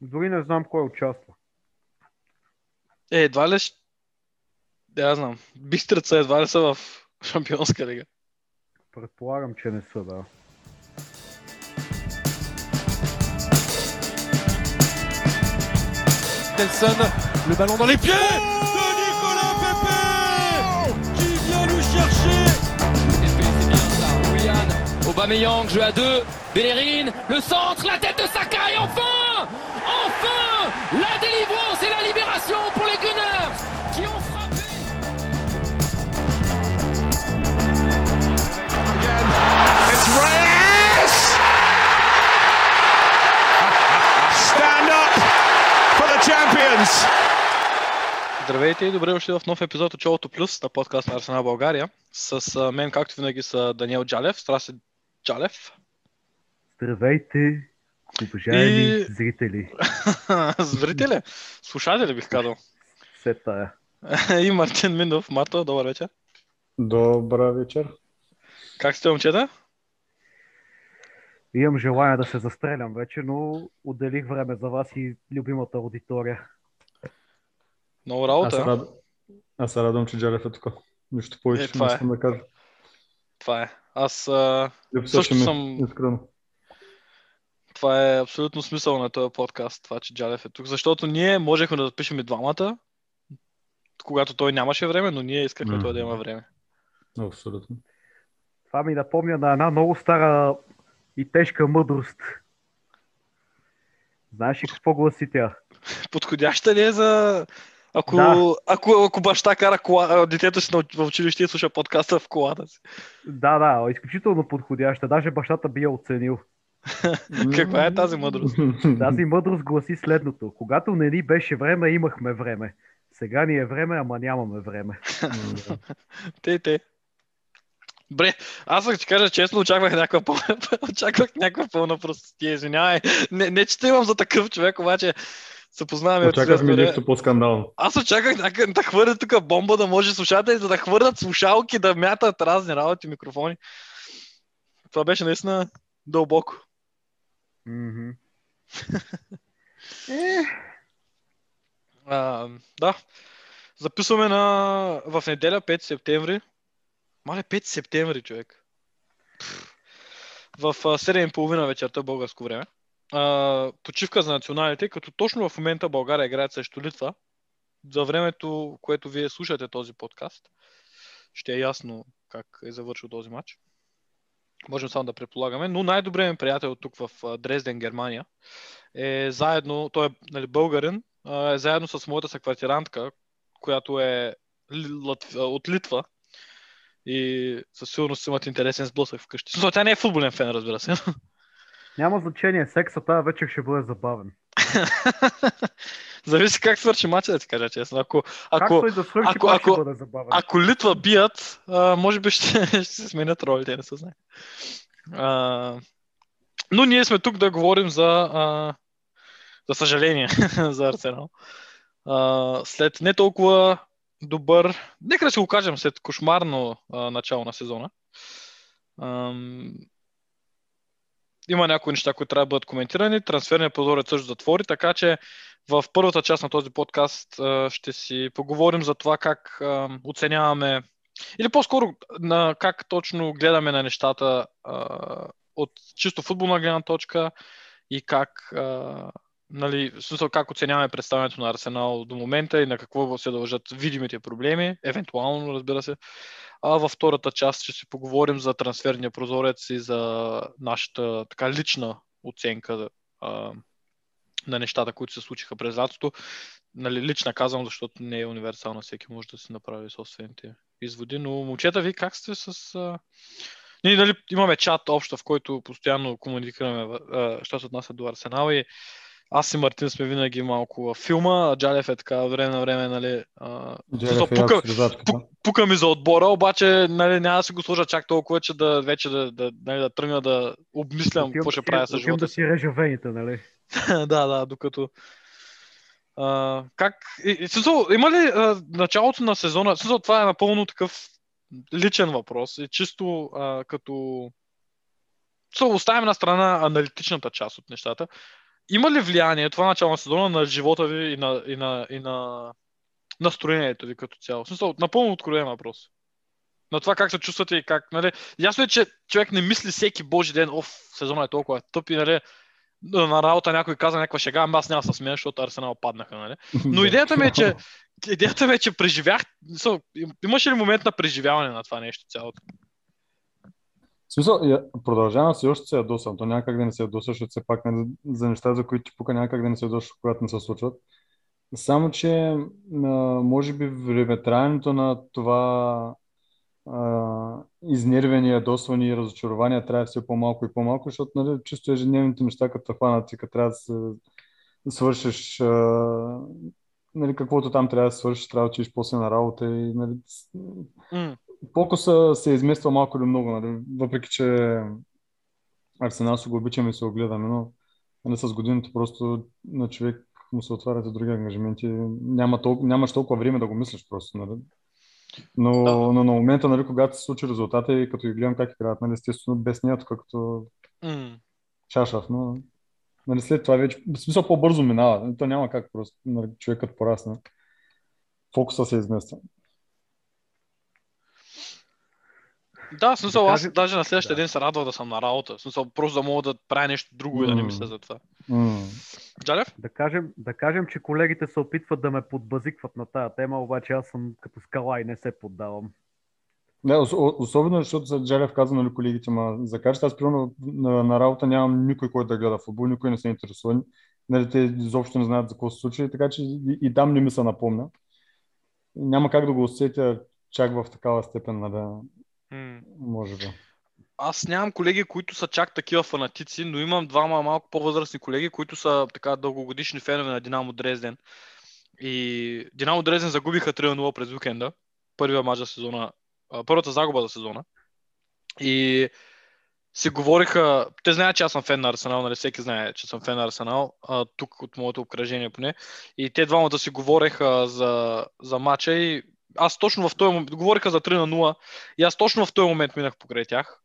Дори не знам кой участва. Е, едва ли ще... Да, я знам. Бистрица едва ли са в Шампионска лига. Предполагам, че не са, да. Nelson, le ballon dans les pieds de Nicolas Pepe qui vient le chercher. Pepe, c'est bien ça. Willian, Aubameyang, jeu à deux. Bellerin, le centre, la tête de Saka et enfin Enfin La délivrance et la libération pour les Gunners qui ont frappé It's Reyes! Stand up for the champions! Здравейте и добре дошли в нов епизод от Шоуто Плюс на подкаст на Арсенал България. С мен, както винаги, са Даниел Джалев, Страси Джалев. Здравейте, уважаеми И- зрители. Зрители, слушатели бих казал. Все тая. и Мартин Минов. Марто, добър вечер. Добър вечер. Как сте, момчета? Имам желание да се застрелям вече, но отделих време за вас и любимата аудитория. Много Аз работа. се, а? рад... Аз се радвам, че Джалев е тук. Нищо повече Е, не това е. искам да кажа. Това е. Аз... А... Също ми, съм- Искрено. Това е абсолютно смисъл на този подкаст, това, че Джалев е тук. Защото ние можехме да запишем и двамата, когато той нямаше време, но ние искахме Мгм. той да има време. Абсолютно. Това ми напомня на една много стара и тежка мъдрост. Знаеш ли какво гласи тя? Подходяща ли е за... Ако, Да. ако, ако баща кара кола, детето си в училище и слуша подкаста в колата си. Да, да, изключително подходяща. Даже бащата би я оценил. Каква е тази мъдрост? Тази мъдрост гласи следното. Когато не ни беше време, имахме време. Сега ни е време, ама нямаме време. Да. Те, те. Бре, аз ти кажа честно, очаквах някаква пълна, очаквах някаква пълна простотия, извинявай. Не, не, че те имам за такъв човек, обаче се познаваме от Очаквах ми нещо по-скандално. Аз очаквах някак да хвърля тук бомба, да може слушателите да хвърлят слушалки, да мятат разни работи, микрофони. Това беше наистина дълбоко. Мгм. А, да. Записваме на... в неделя 5 септември. Мале 5 септември, човек. Пф. В а, 7.30 вечерта българско време. А, почивка за националите, като точно в момента България играят срещу Литва. За времето, което вие слушате този подкаст, ще е ясно как е завършил този матч. Можем само да предполагаме, но най-добрият ми приятел тук в Дрезден, Германия, е заедно, той е нали, българин, а, е заедно с моята съквартирантка, която е от Литва и със сигурност имат интересен сблъсък вкъщи. Но тя не е футболен фен, разбира се. Няма значение, секса тази вечер ще бъде забавен. Зависи как свърши мача, да ти кажа честно. Ако, ако, Както и да свърши, ако- ако- ще бъде забавен. ако Литва бият, а, може би ще, ще се сменят ролите, не се знае. А, но ние сме тук да говорим за, а, за съжаление, за Арсенал. А, след не толкова добър, нека да си го кажем, след кошмарно а, начало на сезона. Ам, има някои неща, които трябва да бъдат коментирани. Трансферният прозорец също затвори, така че в първата част на този подкаст ще си поговорим за това как оценяваме или по-скоро на как точно гледаме на нещата от чисто футболна гледна точка и как, нали, в смисъл как оценяваме представянето на Арсенал до момента и на какво се дължат видимите проблеми, евентуално, разбира се. А във втората част ще си поговорим за трансферния прозорец и за нашата така лична оценка а, на нещата, които се случиха през лятото. Нали, лична казвам, защото не е универсална, всеки може да си направи собствените изводи. Но момчета, ви как сте с... А... Ние нали, имаме чат общо, в който постоянно комуникираме, а, що се отнася до Арсенал и аз и Мартин сме винаги малко във филма, а Джалев е така време на време, нали, а, Джалев е пука, як средачката. пу- пука ми за отбора, обаче нали, няма да си го сложа чак толкова, че да вече да, да, нали, да тръгна да обмислям Отивам какво ще правя с живота да си. режа вените, нали? да, да, докато... А, как... И, и, смисъл, има ли а, началото на сезона... в Смисъл, това е напълно такъв личен въпрос и чисто а, като... So, оставим на страна аналитичната част от нещата. Има ли влияние това начало на сезона на живота ви и на, и на, и на настроението ви като цяло? В смисъл, напълно откровен въпрос. На това как се чувствате и как, нали? Ясно е, че човек не мисли всеки божи ден, оф, сезона е толкова тъп и, нали, на работа някой каза някаква шега, ама аз няма да се смея, защото Арсенал паднаха, нали? Но идеята ми е, че идеята ми е, че преживях, имаше ли момент на преживяване на това нещо цялото? В смисъл, продължавам си още се ядосвам. То няма как да не се ядосваш, защото все пак нали, за неща, за които ти пука, няма как да не се ядосваш, когато не се случват. Само, че може би времетраенето на това а, изнервени, ядосвани и разочарования трябва все по-малко и по-малко, защото нали, чисто ежедневните неща, като и като трябва да се свършиш а, нали, каквото там трябва да свършиш, трябва да отидеш после на работа и нали, М. фокуса се измества малко или много, нали? въпреки че Арсенал се го обичаме и се огледаме, но нали, с годините просто на човек му се отварят и други ангажименти. Няма толкова, нямаш толкова време да го мислиш просто. Нали? Но, Да. но на момента, нали, когато се случи резултата и като ги гледам как играят, нали, естествено без нея, като М. чашав, но нали, след това вече, в смисъл по-бързо минава. То няма как просто, нали, човекът порасне. Фокуса се измества. Да, смисъл, Да аз кажем- даже на следващия Да. ден се радвах да съм на работа. Смисъл, просто да мога да правя нещо друго и да не мисля за това. М. Джалев? Да кажем, да кажем, че колегите се опитват да ме подбазикват на тая тема, обаче аз съм като скала и не се поддавам. Не, особено защото за Джалев каза, нали, колегите, ма за кажете, аз примерно на, на работа нямам никой, който да гледа футбол, никой не се интересува. Нали, те изобщо не знаят за какво се случи, така че и, и там не ми се напомня. Няма как да го усетя чак в такава степен, нали, М. може би. Аз нямам колеги, които са чак такива фанатици, но имам двама малко по-възрастни колеги, които са така дългогодишни фенове на Динамо Дрезден. И Динамо Дрезден загубиха 3-0 през уикенда. Първия мач за сезона, първата загуба за сезона. И си говориха, те знаят, че аз съм фен на Арсенал, нали всеки знае, че съм фен на Арсенал, а, тук от моето обкръжение поне. И те двамата си говореха за, за матча и аз точно в този момент, говориха за 3 на 0 и аз точно в този момент минах покрай тях.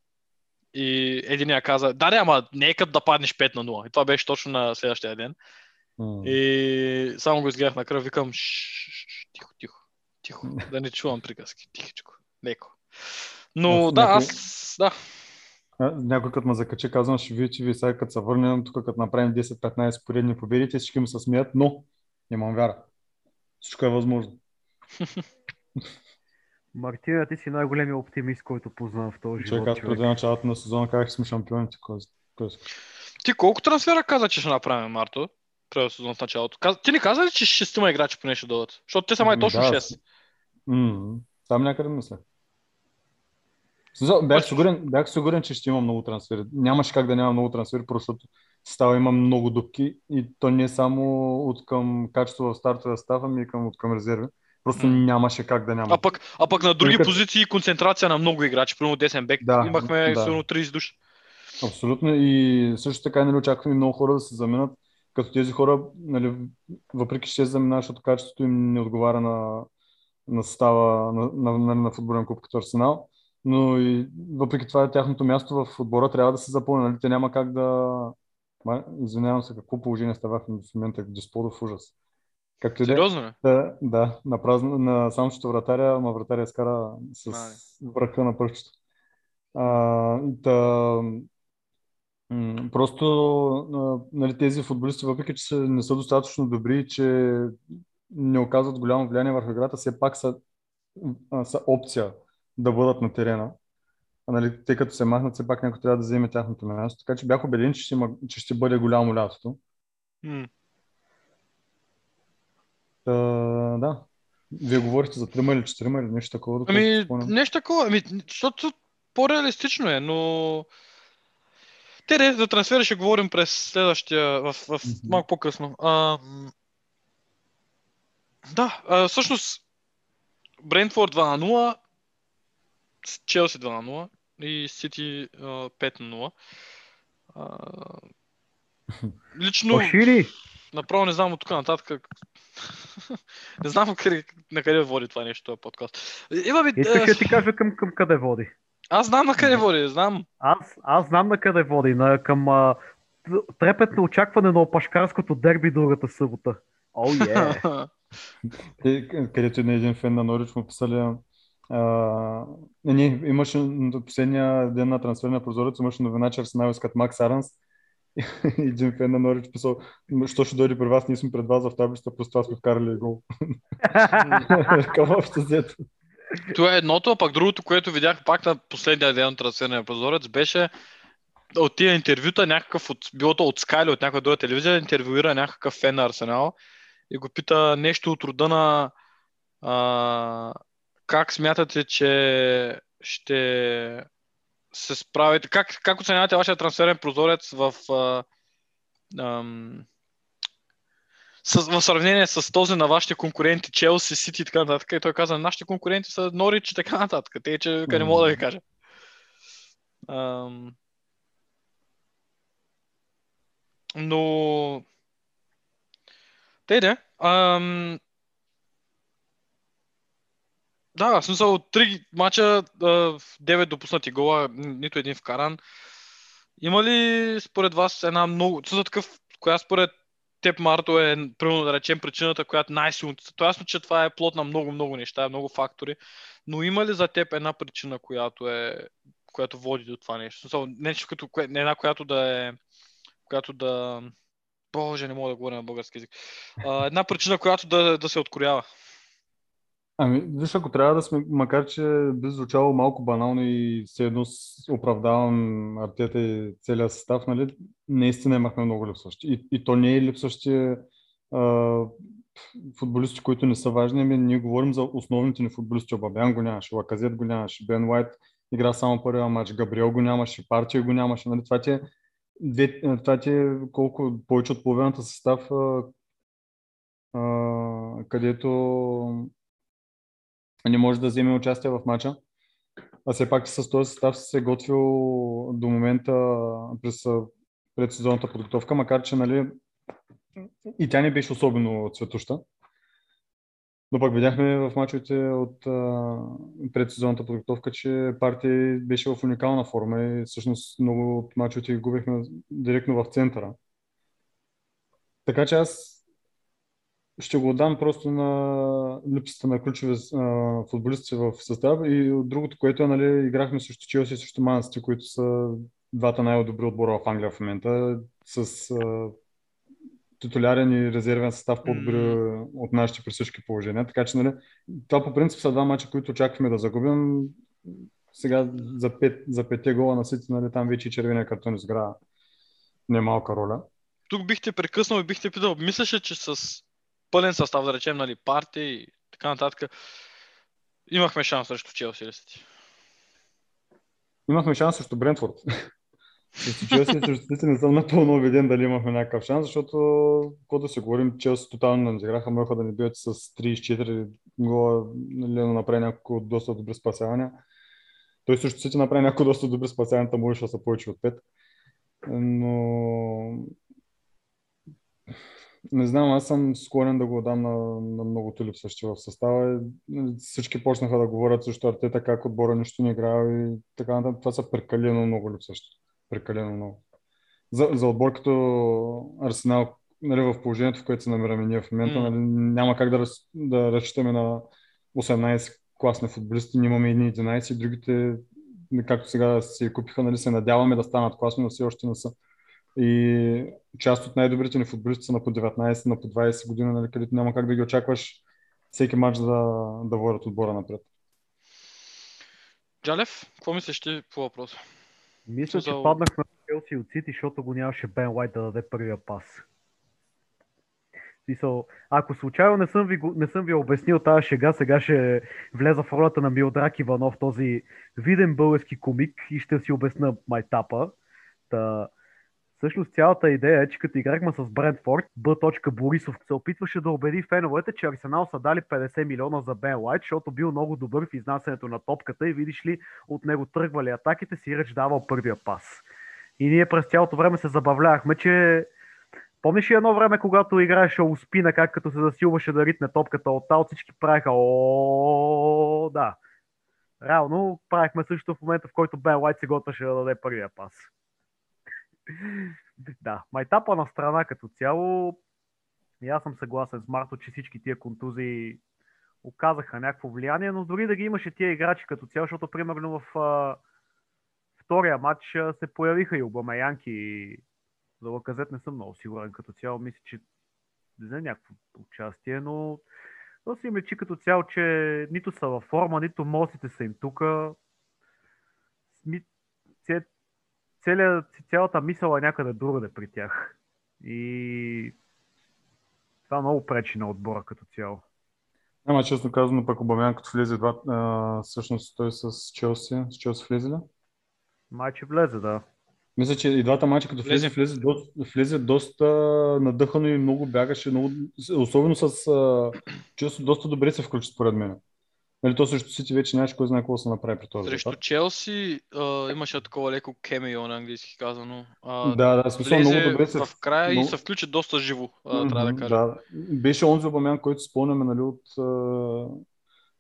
И единия каза, да, не, ама не е като да паднеш 5 на 0. И това беше точно на следващия ден. М. И само го изгледах на кръв, викам, «Шш, шш, тихо, тихо, тихо, да не чувам приказки, тихичко, леко. Но Аз да, някой- аз, да, Някой като ме закачи, казвам, ще видите ви сега, като се върнем тук, като направим 10-15 поредни победи, те всички му се смеят, но нямам вяра. Всичко е възможно. Мартина, ти си най-големият оптимист, който познавам в този Човек, живот. аз преди началото на сезона казах, сме шампионите. Ти колко трансфера каза, че ще направим, Марто? Преди сезон в началото. Каз... Ти не каза ли, че шестима играчи поне ще дойдат? Защото те са май точно да. 6. М, Там някъде мисля. Бях сигурен, бях сигурен, че ще има много трансфери. Нямаше как да няма много трансфери, просто става има много дупки и то не е само от към качество в стартовия став, ами и към, от към резерви. Просто нямаше как да няма. А пък, а пък на други Тъй като- позиции концентрация на много играчи. Примерно десен бек Да, имахме да. сигурно 30 души. Абсолютно. И също така нали, очакваме много хора да се заминат, като тези хора, нали, въпреки че се заминават, защото качеството им не отговаря на, на състава на, на, на, на футболен клуб като Арсенал, но и въпреки това тяхното място в отбора трябва да се запълни. Нали? Те няма как да... Извинявам се, какво положение става в момента, Дисподов ужас. Както и да е. Сериозно? Да, да, на, празна, на самчето вратаря, ма вратаря скара с Мали. връха на пръщето. А, та, м, просто нали, тези футболисти, въпреки че не са достатъчно добри че не оказват голямо влияние върху играта, все пак са, са опция да бъдат на терена. А, нали, те като се махнат, все пак някой трябва да вземе тяхното място. Така че бях убеден, че ще, има, че ще бъде голямо лятото. М. Та, да. Вие говорите за трима или четирима или нещо такова. Ами, нещо такова. Ами, защото по-реалистично е, но... Те, за трансфера ще говорим през следващия, в, в Мгм. малко по-късно. А, да, а, всъщност, Брентфорд 2 на 0, с Челси 2 на 0 и Сити а, 5 на 0. А, лично, Пашини! Направо не знам от тук нататък. не знам къде, на къде води това нещо, този подкаст. Има ми, Искаш е, да ти кажа към, към къде води. аз знам на къде води, знам. Аз, аз знам на къде води. На, към а, трепетно очакване на опашкарското дерби другата събота. О, oh, yeah. Те, където на един фен на Норич му писали а, не, имаше на последния ден на трансферния прозорец, имаше новина, че Арсенал искат Макс Аранс. Един фен на Норич писал, що ще дойде при вас, ние сме пред вас в таблицата, просто това сме вкарали гол. Към общо взето. Това е едното, а пак другото, което видях пак на последния ден на трансферния прозорец, беше от тия интервюта някакъв, от, било то от Sky от някаква друга телевизия, интервюира някакъв фен на Арсенал и го пита нещо от рода на а, как смятате, че ще се справите? Как, как оценявате вашия трансферен прозорец в, а, ам, с, в сравнение с този на вашите конкуренти Челси, Сити и така нататък? И той каза, нашите конкуренти са Норич и така нататък. Те, че не мога да ви кажа. Ам, но... Те, да. Ам, да, в смисъл от 3 мача, 9 допуснати гола, нито един вкаран. Има ли според вас една много... За такъв, коя според теб, Марто, е, примерно да речем, причината, която най-силно... То ясно, че това е плод на много-много неща, много фактори, но има ли за теб една причина, която е която води до това нещо? Смисъл, нещо като не една, която да е която да... Боже, не мога да говоря на български язик. Една причина, която да, да се откроява. Ами, виж, ако трябва да сме, макар че би звучало малко банално и все едно оправдавам Артета и целият състав, нали, наистина имахме много липсващи. И, и то не е липсващи а, футболисти, които не са важни, ами ние говорим за основните ни футболисти. Обабян го нямаше, Лаказет го нямаше, Бен Уайт игра само първия матч, Габриел го нямаше, Партия го нямаше. Нали, това, ти е, две, това ти е колко повече от половината състав, а, а, където не може да вземе участие в матча. А все пак с този състав се е готвил до момента през предсезонната подготовка, макар че нали, и тя не беше особено цветуща. Но пък видяхме в мачовете от предсезонната подготовка, че партия беше в уникална форма и всъщност много от мачовете губихме директно в центъра. Така че аз ще го отдам просто на липсата на ключови а, футболисти в състав и от другото, което е, нали, играхме срещу Челси и срещу Мансти, които са двата най-добри отбора в Англия в момента, с а, титулярен и резервен състав по-добри mm. от нашите при всички положения. Така че, нали, това по принцип са два мача, които очакваме да загубим. Сега за, пет, за петте гола на Сити, нали, там вече и червения картон изгра немалка роля. Тук бихте прекъснал и бихте питал, мислеше, че с пълен състав, да речем, нали, партия и така нататък, имахме шанс срещу Челси ли? Имахме шанс срещу Брентфорд. Срещу Челси срещу не съм напълно убеден дали имахме някакъв шанс, защото, когато да се говорим, Челси тотално не изиграха, могат да ни бият с 34 гола, нали, направи няколко доста добри спасявания. Той също си направи няколко доста добри спасявания, там можеше да са повече от 5. Но не знам, аз съм склонен да го дам на, на многото липсващи в състава. Всички почнаха да говорят също Артета как отбора нищо не играе и така нататък. Това са прекалено много липсващи. Прекалено много. За, за отбор като Арсенал, нали, в положението, в което се намираме ние в момента, нали, няма как да, да разчитаме на 18 класни футболисти, ние имаме едни 11 и другите, както сега се купиха, нали, се надяваме да станат класни, но все още не са. И част от най-добрите ни футболисти са на по 19, на по 20 години, нали, където няма как да ги очакваш всеки матч да, да водят отбора напред. Джалев, какво мислиш ти по въпроса? Мисля, че паднахме на Челси от Сити, защото го нямаше Бен Уайт да даде първия пас. Смисъл, ако случайно не съм, ви, не съм ви обяснил тази шега, сега ще влеза в ролята на Милдрак Иванов, този виден български комик и ще си обясна майтапа. Та, Всъщност цялата идея е, че като играхме с Брентфорд, Б. Борисов се опитваше да убеди феновете, че Арсенал са дали 50 милиона за Бен Лайт, защото бил много добър в изнасянето на топката и видиш ли от него тръгвали атаките, си реч давал първия пас. И ние през цялото време се забавлявахме, че Помниш ли едно време, когато играеше Успина, как като се засилваше да ритне топката от тал, всички правиха о да. Реално правихме също в момента, в който Бен Лайт се готвеше да даде първия пас. Да, майтапа на страна като цяло. И аз съм съгласен с Марто, че всички тия контузии оказаха някакво влияние, но дори да ги имаше тия играчи като цяло, защото примерно в а, втория матч а, се появиха и Обамаянки и за Лаказет не съм много сигурен като цяло. Мисля, че взе някакво участие, но то си им личи като цяло, че нито са във форма, нито мостите са им тука. Сми... Целя... Цялата мисъл е някъде другаде при тях. И това много пречи на отбора като цяло. Ама честно казано, пък Обамян като влезе два, а, всъщност той с Челси, с Челси влезе ли? Майче влезе, да. Мисля, че и двата мача, като влезе, влезе, доста, влезе доста надъхано и много бягаше, много, особено с а, Челси доста добре се включи според мен. Нали, то срещу Сити вече нямаше кой знае какво се направи при този Срещу. Челси а, имаше такова леко кемио на английски казано. А, Да, да, смисъл много добре се... в края и много- се включи доста живо, а, трябва да кажа. Да, беше онзи Обамян, който спомняме нали, от...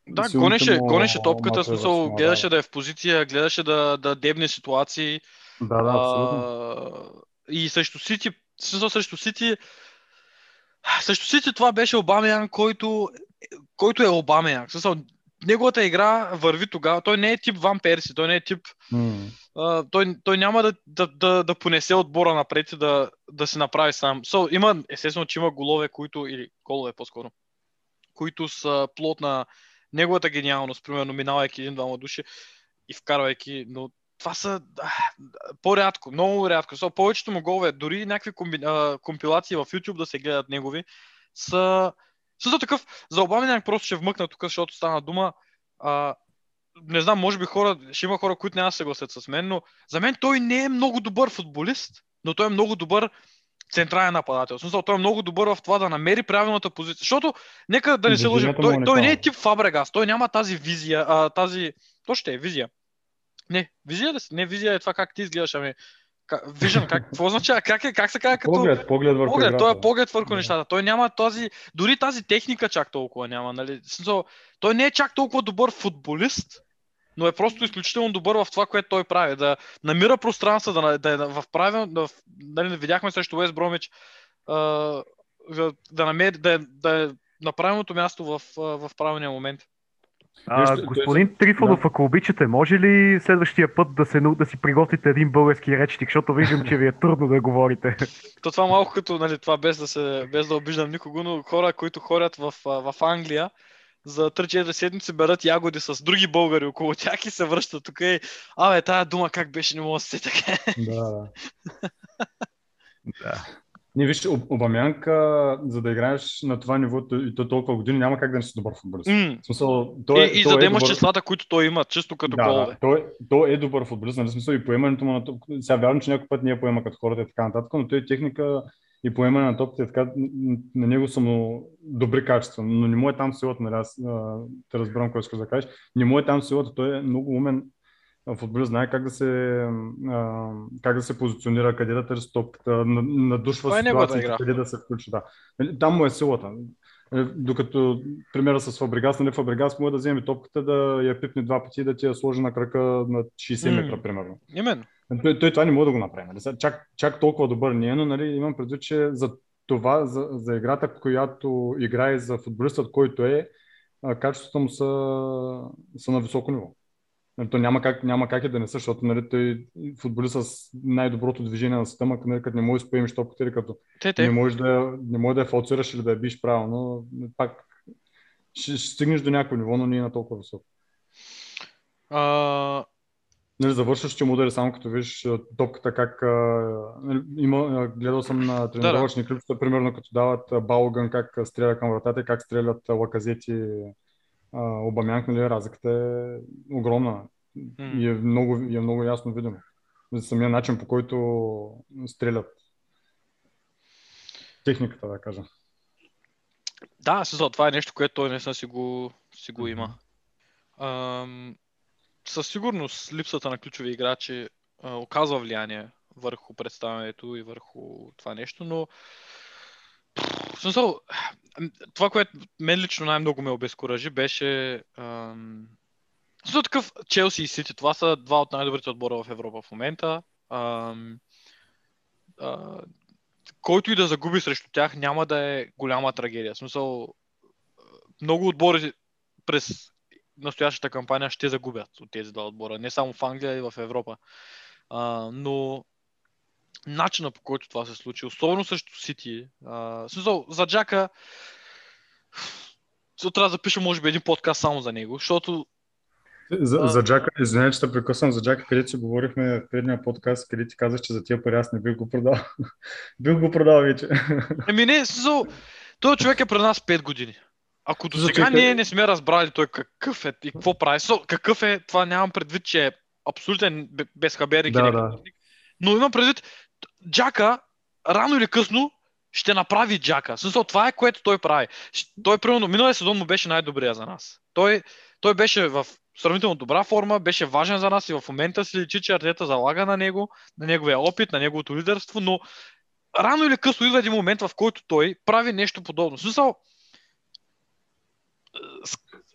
Да, гонеше, му гонеше топката, в смисъл, Арсенал, гледаше да е в позиция, гледаше да, да дебне ситуации. Да, да, абсолютно. А, и срещу Сити, смисъл срещу Сити, срещу Сити това беше Обамян, който, който е Обамян. В смисъл, неговата игра върви тогава. Той не е тип Ван Перси, той не е тип М. а, той, той няма да, да, да, да понесе отбора напред и да, да се направи сам. So, има, естествено, че има голове, които, или голове по-скоро, които са плод на неговата гениалност, примерно минавайки един-двама души и вкарвайки, но това са а, по-рядко, много рядко. So, повечето му голове, дори някакви комби, а, компилации в YouTube да се гледат негови, са също такъв, за Обамян просто ще вмъкна тук, защото стана дума, а, не знам, може би хора, ще има хора, които няма да се съгласят с мен, но за мен той не е много добър футболист, но той е много добър централен нападател. В смисъл, той е много добър в това да намери правилната позиция. Защото, нека да не се лъжим, той, той не е тип Фабрегас, той няма тази визия, а, тази... То ще е визия. Не, визия ли? си? Не, визия е това как ти изгледаш, ами... Виждам, как, какво означава? Как, е, как се казва като... Поглед, поглед върху Поглед, играта. той е поглед върху Да. нещата. Той няма този, дори тази техника чак толкова няма. Нали? Смисъл, той не е чак толкова добър футболист, но е просто изключително добър в това, което той прави. Да намира пространство, да, на- да е в правил, да, нали, видяхме срещу Уест Бромич, да, да, намери, да, е- да е на правилното място в, в правилния момент. А, господин Трифонов, ако обичате, може ли следващия път да, се, да си приготвите един български речник, защото виждам, че ви е трудно да говорите. То това малко като, нали, това без да, се, без да обиждам никого, но хора, които ходят в, в Англия, за 3-4 седмици берат ягоди с други българи около тях и се връщат тук и абе, тая дума как беше, не мога да се сетя. Да, да. Не, виж, Об- Обамянка, за да играеш на това ниво и то толкова години, няма как да не си добър футболист. М, В смисъл, той, И, и той за да е имаш добър... числата, които той има, чисто като да, голове. да, той, той е добър футболист, нали, смисъл и поемането му на топ. Сега вярвам, че някой път я поема като хората и така нататък, но той техника и поемане на топките, така, на него са му добри качества, но не му е там силата, нали, аз те разбирам какво искаш да кажеш, не му е там силата, той е много умен футболист, знае как да се, а, как да се позиционира, къде да търси топката, на- надушва Това е къде да се включи. Да. Нали, Там му е силата. Нали, Докато примера с Фабрегас, нали, Фабрегас може да вземе топката, да я пипне два пъти и да ти я сложи на крака на 60 М. метра, примерно. Именно. Той, той това не може да го направи. Нали? Чак, чак толкова добър не е, но нали, имам предвид, че за това, за, за играта, която играе за футболистът, който е, качеството му са, са на високо ниво. То няма как, няма как и да не са, защото нали, той футболист с най-доброто движение на света, нали, като не можеш да поемеш топката или като Те, не можеш да, не можеш да я фалцираш или да я биш правилно, пак ще, ще стигнеш до някакво ниво, но не е на толкова високо. А, Нали, му удари само като виж топката как нали, има, гледал съм на тренировъчни клипчета, примерно като дават Балган как стреля към вратата как стрелят лаказети а, Обамянк, нали, разликата е огромна м. и е много, и е много ясно видимо. За самия начин по който стрелят. Техниката, да кажа. Да, смисъл, това е нещо, което той наистина си го, си го има. Ам, със сигурност липсата на ключови играчи а, оказва влияние върху представянето и върху това нещо, но в смисъл, това, което мен лично най-много ме обезкуражи, беше ам, такъв Челси и Сити. Това са два от най-добрите отбора в Европа в момента. Ам, а, който и да загуби срещу тях, няма да е голяма трагедия. В смисъл, а, много отбори през настоящата кампания ще загубят от тези два отбора. Не само в Англия, и в Европа. А, но начина по който това се случи, особено срещу Сити, смисъл, за Джака трябва да запиша, може би, един подкаст само за него, защото За, А. за Джака, извинявай, че те прекъсвам за Джака, където си говорихме в предния подкаст, където ти казах, че за тия пари аз не бих го продал. бих го продал вече. Еми не, смисъл, този човек е при нас 5 години. Ако до сега ние не сме разбрали той какъв е и какво прави, смисъл, какъв е, това нямам предвид, че е абсолютен бе- безхаберник Да, да. но имам предвид, Джака рано или късно ще направи Джака. В смисъл, това е което той прави. Той, примерно, миналия сезон му беше най-добрия за нас. Той, той беше в сравнително добра форма, беше важен за нас и в момента си личи, че Артета залага на него, на неговия опит, на неговото лидерство, но рано или късно идва един момент, в който той прави нещо подобно. В смисъл,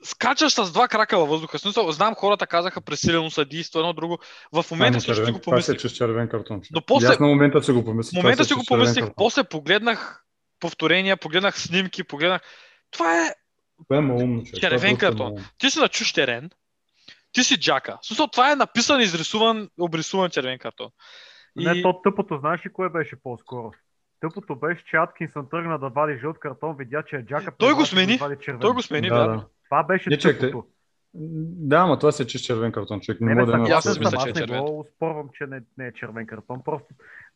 скачаш с два крака във въздуха. Смисъл, знам, хората казаха пресилено съдийство, едно друго. В момента също си го Това си е помислих. червен картон. Но после- И Аз на момента си го помислих. В момента това си е го помислих, после погледнах повторения, погледнах снимки, погледнах. Това е Това е малумно, човек. Червен Това е картон. ти си на чуж терен, ти си джака. Смисъл, това е написан, изрисуван, обрисуван червен картон. Не, то тъпото, знаеш ли кое беше по-скоро? Тъпото беше, че Аткинсън тръгна да вади жълт картон, видя, че е Джака. Той го смени. да. Той го смени, Да, да. Това беше Не. Да, ама това си е чист червен картон, човек. Не, Не, мога да има аз мисля, съм, че е аз не червен. го спорвам, че не, не е червен картон. Просто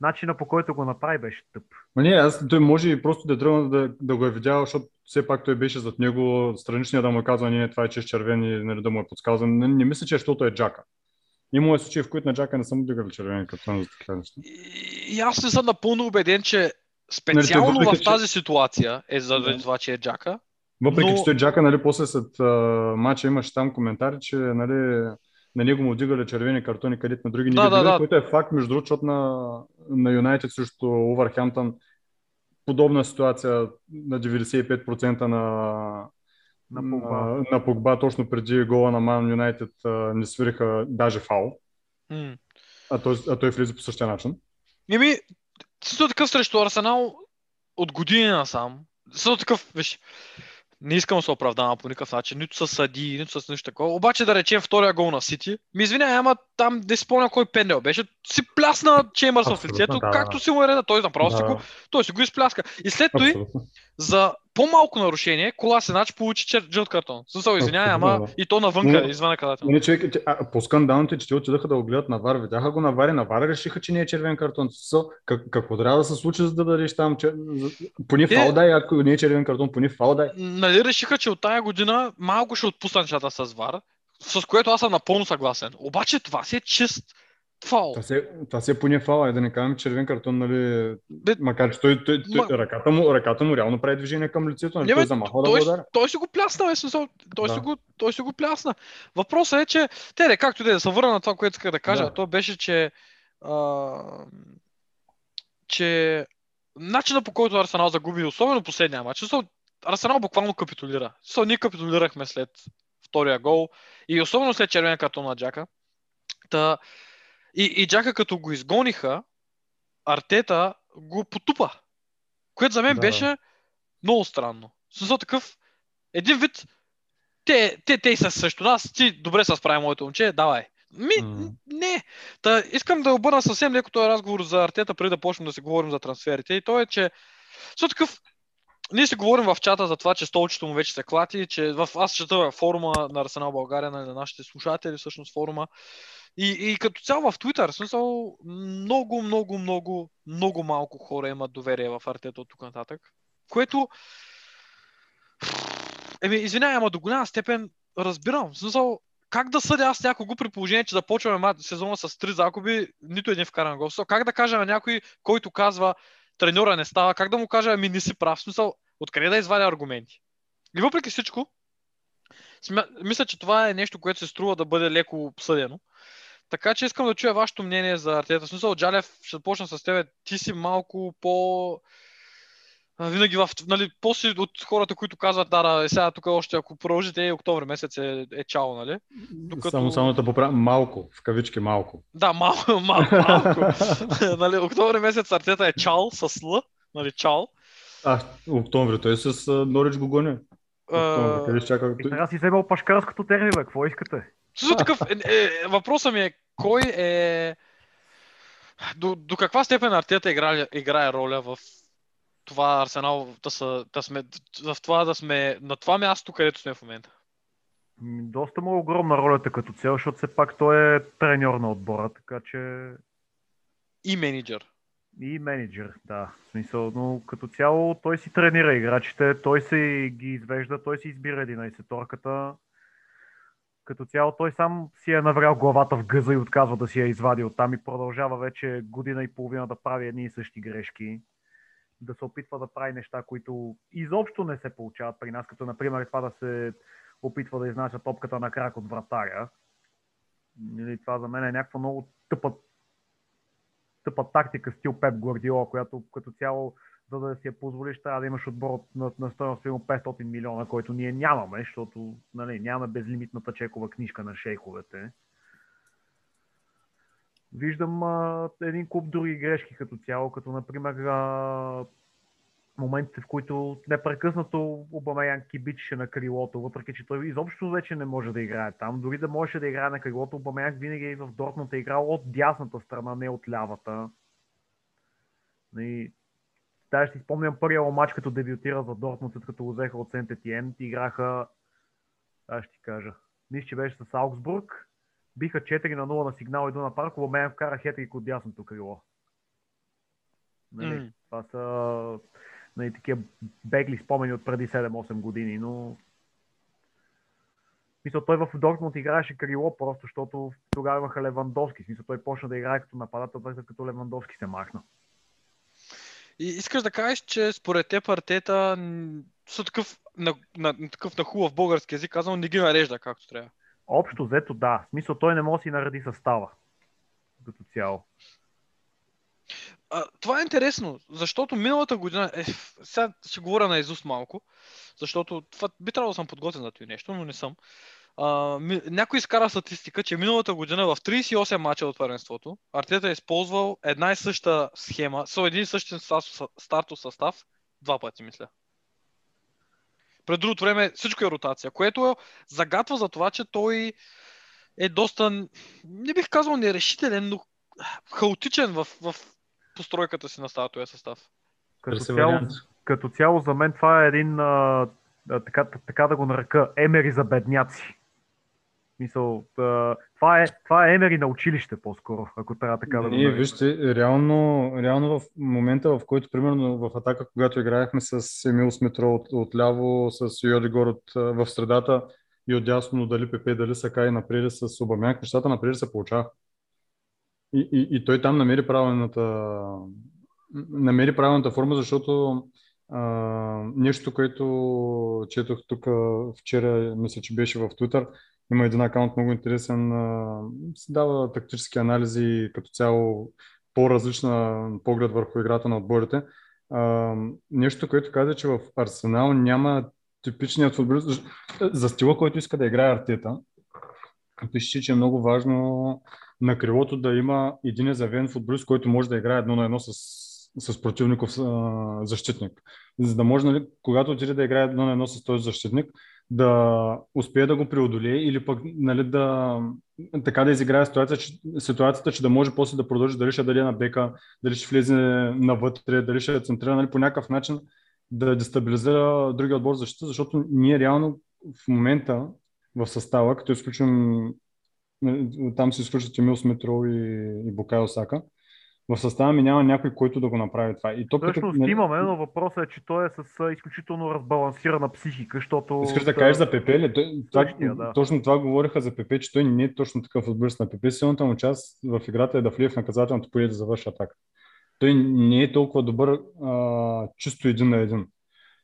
начина по който го направи беше тъп. Ма не, аз, той може и просто да е тръгнал да, да го е видял, защото все пак той беше зад него, страничния да му е казал, не, това е чист червен и нали, да му е подсказал. Не, не мисля, че е, защото е Джака. Има случаи, в които на Джака не съм дигал червен картон за такива неща. И, и аз не съм напълно убеден, че специално Нали, въпреки, в че- тази ситуация е заради Да. това, че е джака. Въпреки, Но- че той Джака, нали, после след а, матча имаше там коментари, че нали, на него му вдигали червени картони, където на други не Да, ги да, да. което е факт, между другото, на, на Юнайтед срещу Увърхемптън подобна ситуация на 95% на, На Погба. на, Погба, точно преди гола на Ман Юнайтед не свириха даже фал, М. а той, а той влиза по същия начин. Еми, също такъв срещу Арсенал от години насам. Също такъв, виж, не искам да се оправдавам по никакъв начин, нито с съди, нито с нищо такова. Обаче да речем втория гол на Сити. Ми извинявай, ама там не си спомня кой пендел беше. Си плясна Чеймърс в лицето, да, както си му е реда. Той направо си Да. го, той си го изпляска. И след това за по-малко нарушение, Коласенач получи чер... жълт картон. Смисъл, извинявай, ама да. и то навънка, Но- извън наказателно. Не, човек, а, по-скандалното е, че те отидаха да го гледат на вар. Видяха го на вар и на вар решиха, че не е червен картон. Со, как, какво трябва да се случи, за да дадеш там? Че, поне фал дай, ако не е червен картон, поне фал дай. нали решиха, че от тая година малко ще отпуснат нещата с ВАР, с което аз съм напълно съгласен. Обаче това си е чист фал. Това си, е- това си е поне фал, е да не кажем червен картон, нали, Бе, макар че той, той, той, Ма- ръката, му, ръката му реално прави движение към лицето, нали, Не, бе, той замахва да той, го ударя. той си го плясна, бе, смисъл, той, Да. си го, той си го плясна. Въпросът е, че, те, де, както и да е, да се върна на това, което исках да кажа, Да. то беше, че, а, че начина по който Арсенал загуби, особено последния матч, Арсенал буквално капитулира. Смисъл, ние капитулирахме след втория гол и особено след червения картон на Джака. Та, и, и Джака като го изгониха, Артета го потупа. Което за мен Да, беше много странно. Смисъл такъв, един вид, те, те, те са срещу нас, ти добре се справи моето момче, давай. Ми, М. не. Та, искам да обърна съвсем леко този разговор за Артета, преди да почнем да си говорим за трансферите. И то е, че също такъв, ние си говорим в чата за това, че столчето му вече се клати, че в, аз чета форума на Арсенал България, нали, на нашите слушатели, всъщност форума. И, и като цяло в Twitter, смисъл, много, много, много, много малко хора имат доверие в Артета от тук нататък. Което, еми, извинявай, ама до голяма степен разбирам. Смисъл, как да съдя аз някого при положение, че започваме ма- сезона с три загуби, нито един вкаран гол. Смисъл, Как да кажа на някой, който казва, треньора не става, как да му кажа, ами не си прав. Смисъл, откъде да извадя аргументи? И въпреки всичко, смя... мисля, че това е нещо, което се струва да бъде леко обсъдено. Така че искам да чуя вашето мнение за Артета. В смисъл, Джалев, ще почна с теб. Ти си малко по... винаги в, нали, после от хората, които казват, да, да, е, сега тук още, ако продължите, е, октомври месец е, е чао, нали? Докато... Само, само да поправя, малко, в кавички малко. Да, малко, малко, малко. нали, октомври месец Артета е чал с Л, нали, чал. А, октомври, той е с Норич го гони. Октомври, къде ще чака... И сега си вземал пашкарското терми, бе, какво искате? Също такъв, е, е, въпросът ми е, кой е... До, до каква степен Артета играе, играе роля в това Арсенал да, са, да сме, в това да сме на това място, където сме в момента? М, Доста му е огромна ролята като цяло, защото все пак той е треньор на отбора, така че И менеджер. и менеджер, да. В смисъл, но като цяло той си тренира играчите, той си ги извежда, той си избира 11-торката. Като цяло той сам си е наврял главата в гъза и отказва да си я извади оттам и продължава вече година и половина да прави едни и същи грешки. Да се опитва да прави неща, които изобщо не се получават при нас, като например това да се опитва да изнася топката на крак от вратаря. Нали, това за мен е някаква много тъпа, тъпа тактика стил Пеп Гвардиола, която като цяло, за да си я позволиш, трябва да имаш отбор от- на, на стоеност примерно 500 милиона, който ние нямаме, защото нали, нямаме безлимитната чекова книжка на шейховете. Виждам а, един куп други грешки като цяло, като например а, моментите, в които непрекъснато Обамеян кибичеше на крилото, въпреки че той изобщо вече не може да играе там. Дори да можеше да играе на крилото, Обамеян винаги и в Дортмунд е играл от дясната страна, не от лявата. И Даже си спомням първия матч, като дебютира за Дортмунд, след като го взеха от Сент Етиен, играха, аз ще ти кажа, мисля, че беше с Аугсбург, биха 4 на 0 на сигнал иду на парк, Обамеян вкара хетрик от дясното крило. Нали, М. Това са нали, такива бегли спомени от преди 7-8 години, но Мисля, той в Дортмунд играеше крило, просто защото тогава имаха Левандовски. Смисъл, той почна да играе като нападател, след като Левандовски се махна. И искаш да кажеш, че според теб Артета м, са такъв на, на, на такъв на хубав български язик, казвам, не ги нарежда както трябва. Общо взето да. В смисъл, той не може да си нареди състава. Като цяло. А, това е интересно, защото миналата година, е, сега ще говоря на Изус малко, защото това, би трябвало да съм подготвен за това нещо, но не съм. А, ми, някой изкара статистика, че миналата година в 38 мача от първенството Артета е използвал една и съща схема, со един и същи стартов- състав, два пъти, мисля. Пред другото време всичко е ротация, което загатва за това, че той е доста, не бих казал нерешителен, но хаотичен в, в постройката си на статуя състав. Като цяло, като цяло за мен това е един, а, така, така да го нарека, емери за бедняци. Мисъл, това, е, това е емери на училище по-скоро, ако трябва така да го Не, вижте, реално, реално в момента, в който, примерно в атака, когато играехме с Емил Сметро от, от ляво, с Йоди Гор от, в средата и отдясно дали Пепе, дали Сака и напред с Обамяк, нещата напред се получаваха. И, и, и той там намери правилната, намери правилната форма, защото а, нещо, което четох тук вчера, мисля, че беше в Twitter, има един акаунт много интересен, си дава тактически анализи и като цяло по-различна поглед върху играта на отборите. Нещо, което каза, че в Арсенал няма типичният футболист за стила, който иска да играе Артета. Пише, че е много важно на крилото да има един завен футболист, който може да играе едно на едно с, с противников защитник. За да може, нали, когато отиде да играе едно на едно с този защитник, да успее да го преодолее или пък нали, да, така да изиграе ситуация, че, ситуацията, че да може после да продължи дали ще даде на бека, дали ще влезе навътре, дали ще центрира, нали, по някакъв начин да дестабилизира другия отбор за защита, защото ние реално в момента в състава, като изключим нали, там се изключват Емил Сметро и, и Букайо Сака, в състава ми няма някой, който да го направи това. И то, като, Всъщност нали, имаме, но въпросът е, че той е с изключително разбалансирана психика, защото... Искаш да от, кажеш за Пепе ли? Той, това, Същия, да. Точно това говориха за Пепе, че той не е точно такъв футболист на Пепе. Силната му част в играта е да влие в наказателното поле да завърши атака. Той не е толкова добър а, чисто един на един.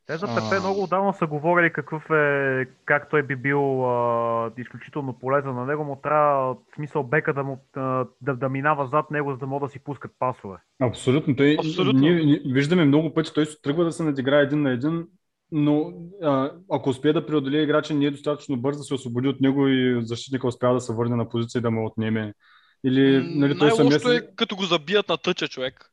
Те за А. Пепе много отдавна са говорили какъв е, как той би бил а, изключително полезен на него, му трябва в смисъл бека да, му, а, да, да минава зад него, за да могат да си пускат пасове. Абсолютно. Той, Абсолютно. Ние, ние виждаме много пъти, той се тръгва да се надиграе един на един, но а, ако успее да преодолее играча, не е достатъчно бърз да се освободи от него и защитника успява да се върне на позиция и да му отнеме. Или, нали, той Най-лошото си... е като го забият на тъча човек.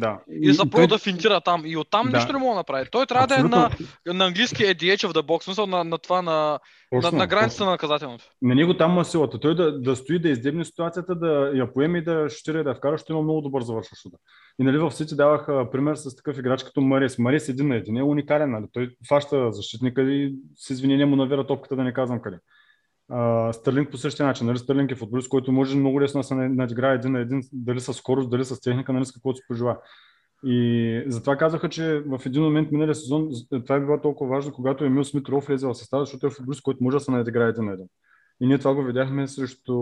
Да. И започва той- да финтира там. И оттам Да. нищо не мога да направи. Той трябва да е на, Абсолютно. на английски е the edge of the box, смисъл на, на това на, на, Точно, на границата точно. на наказателното. На него там му е силата. Той да, да стои, да издебне ситуацията, да я поеме и да шутира и да вкара, ще има много добър завършващ шута. И нали в Сити давах а, пример с такъв играч като Марис. Марис един на един е уникален. Нали? Той фаща защитника и с извинение му навира топката да не казвам къде. А, Стърлинг по същия начин. Нали? Стърлинг е футболист, който може много лесно да се надиграе един на един, дали с скорост, дали с техника, нали с каквото си пожела. И затова казаха, че в един момент миналия сезон това е било толкова важно, когато Емил Смит Роу влезе в състава, защото е футболист, който може да се надиграе един на един. И ние това го видяхме срещу,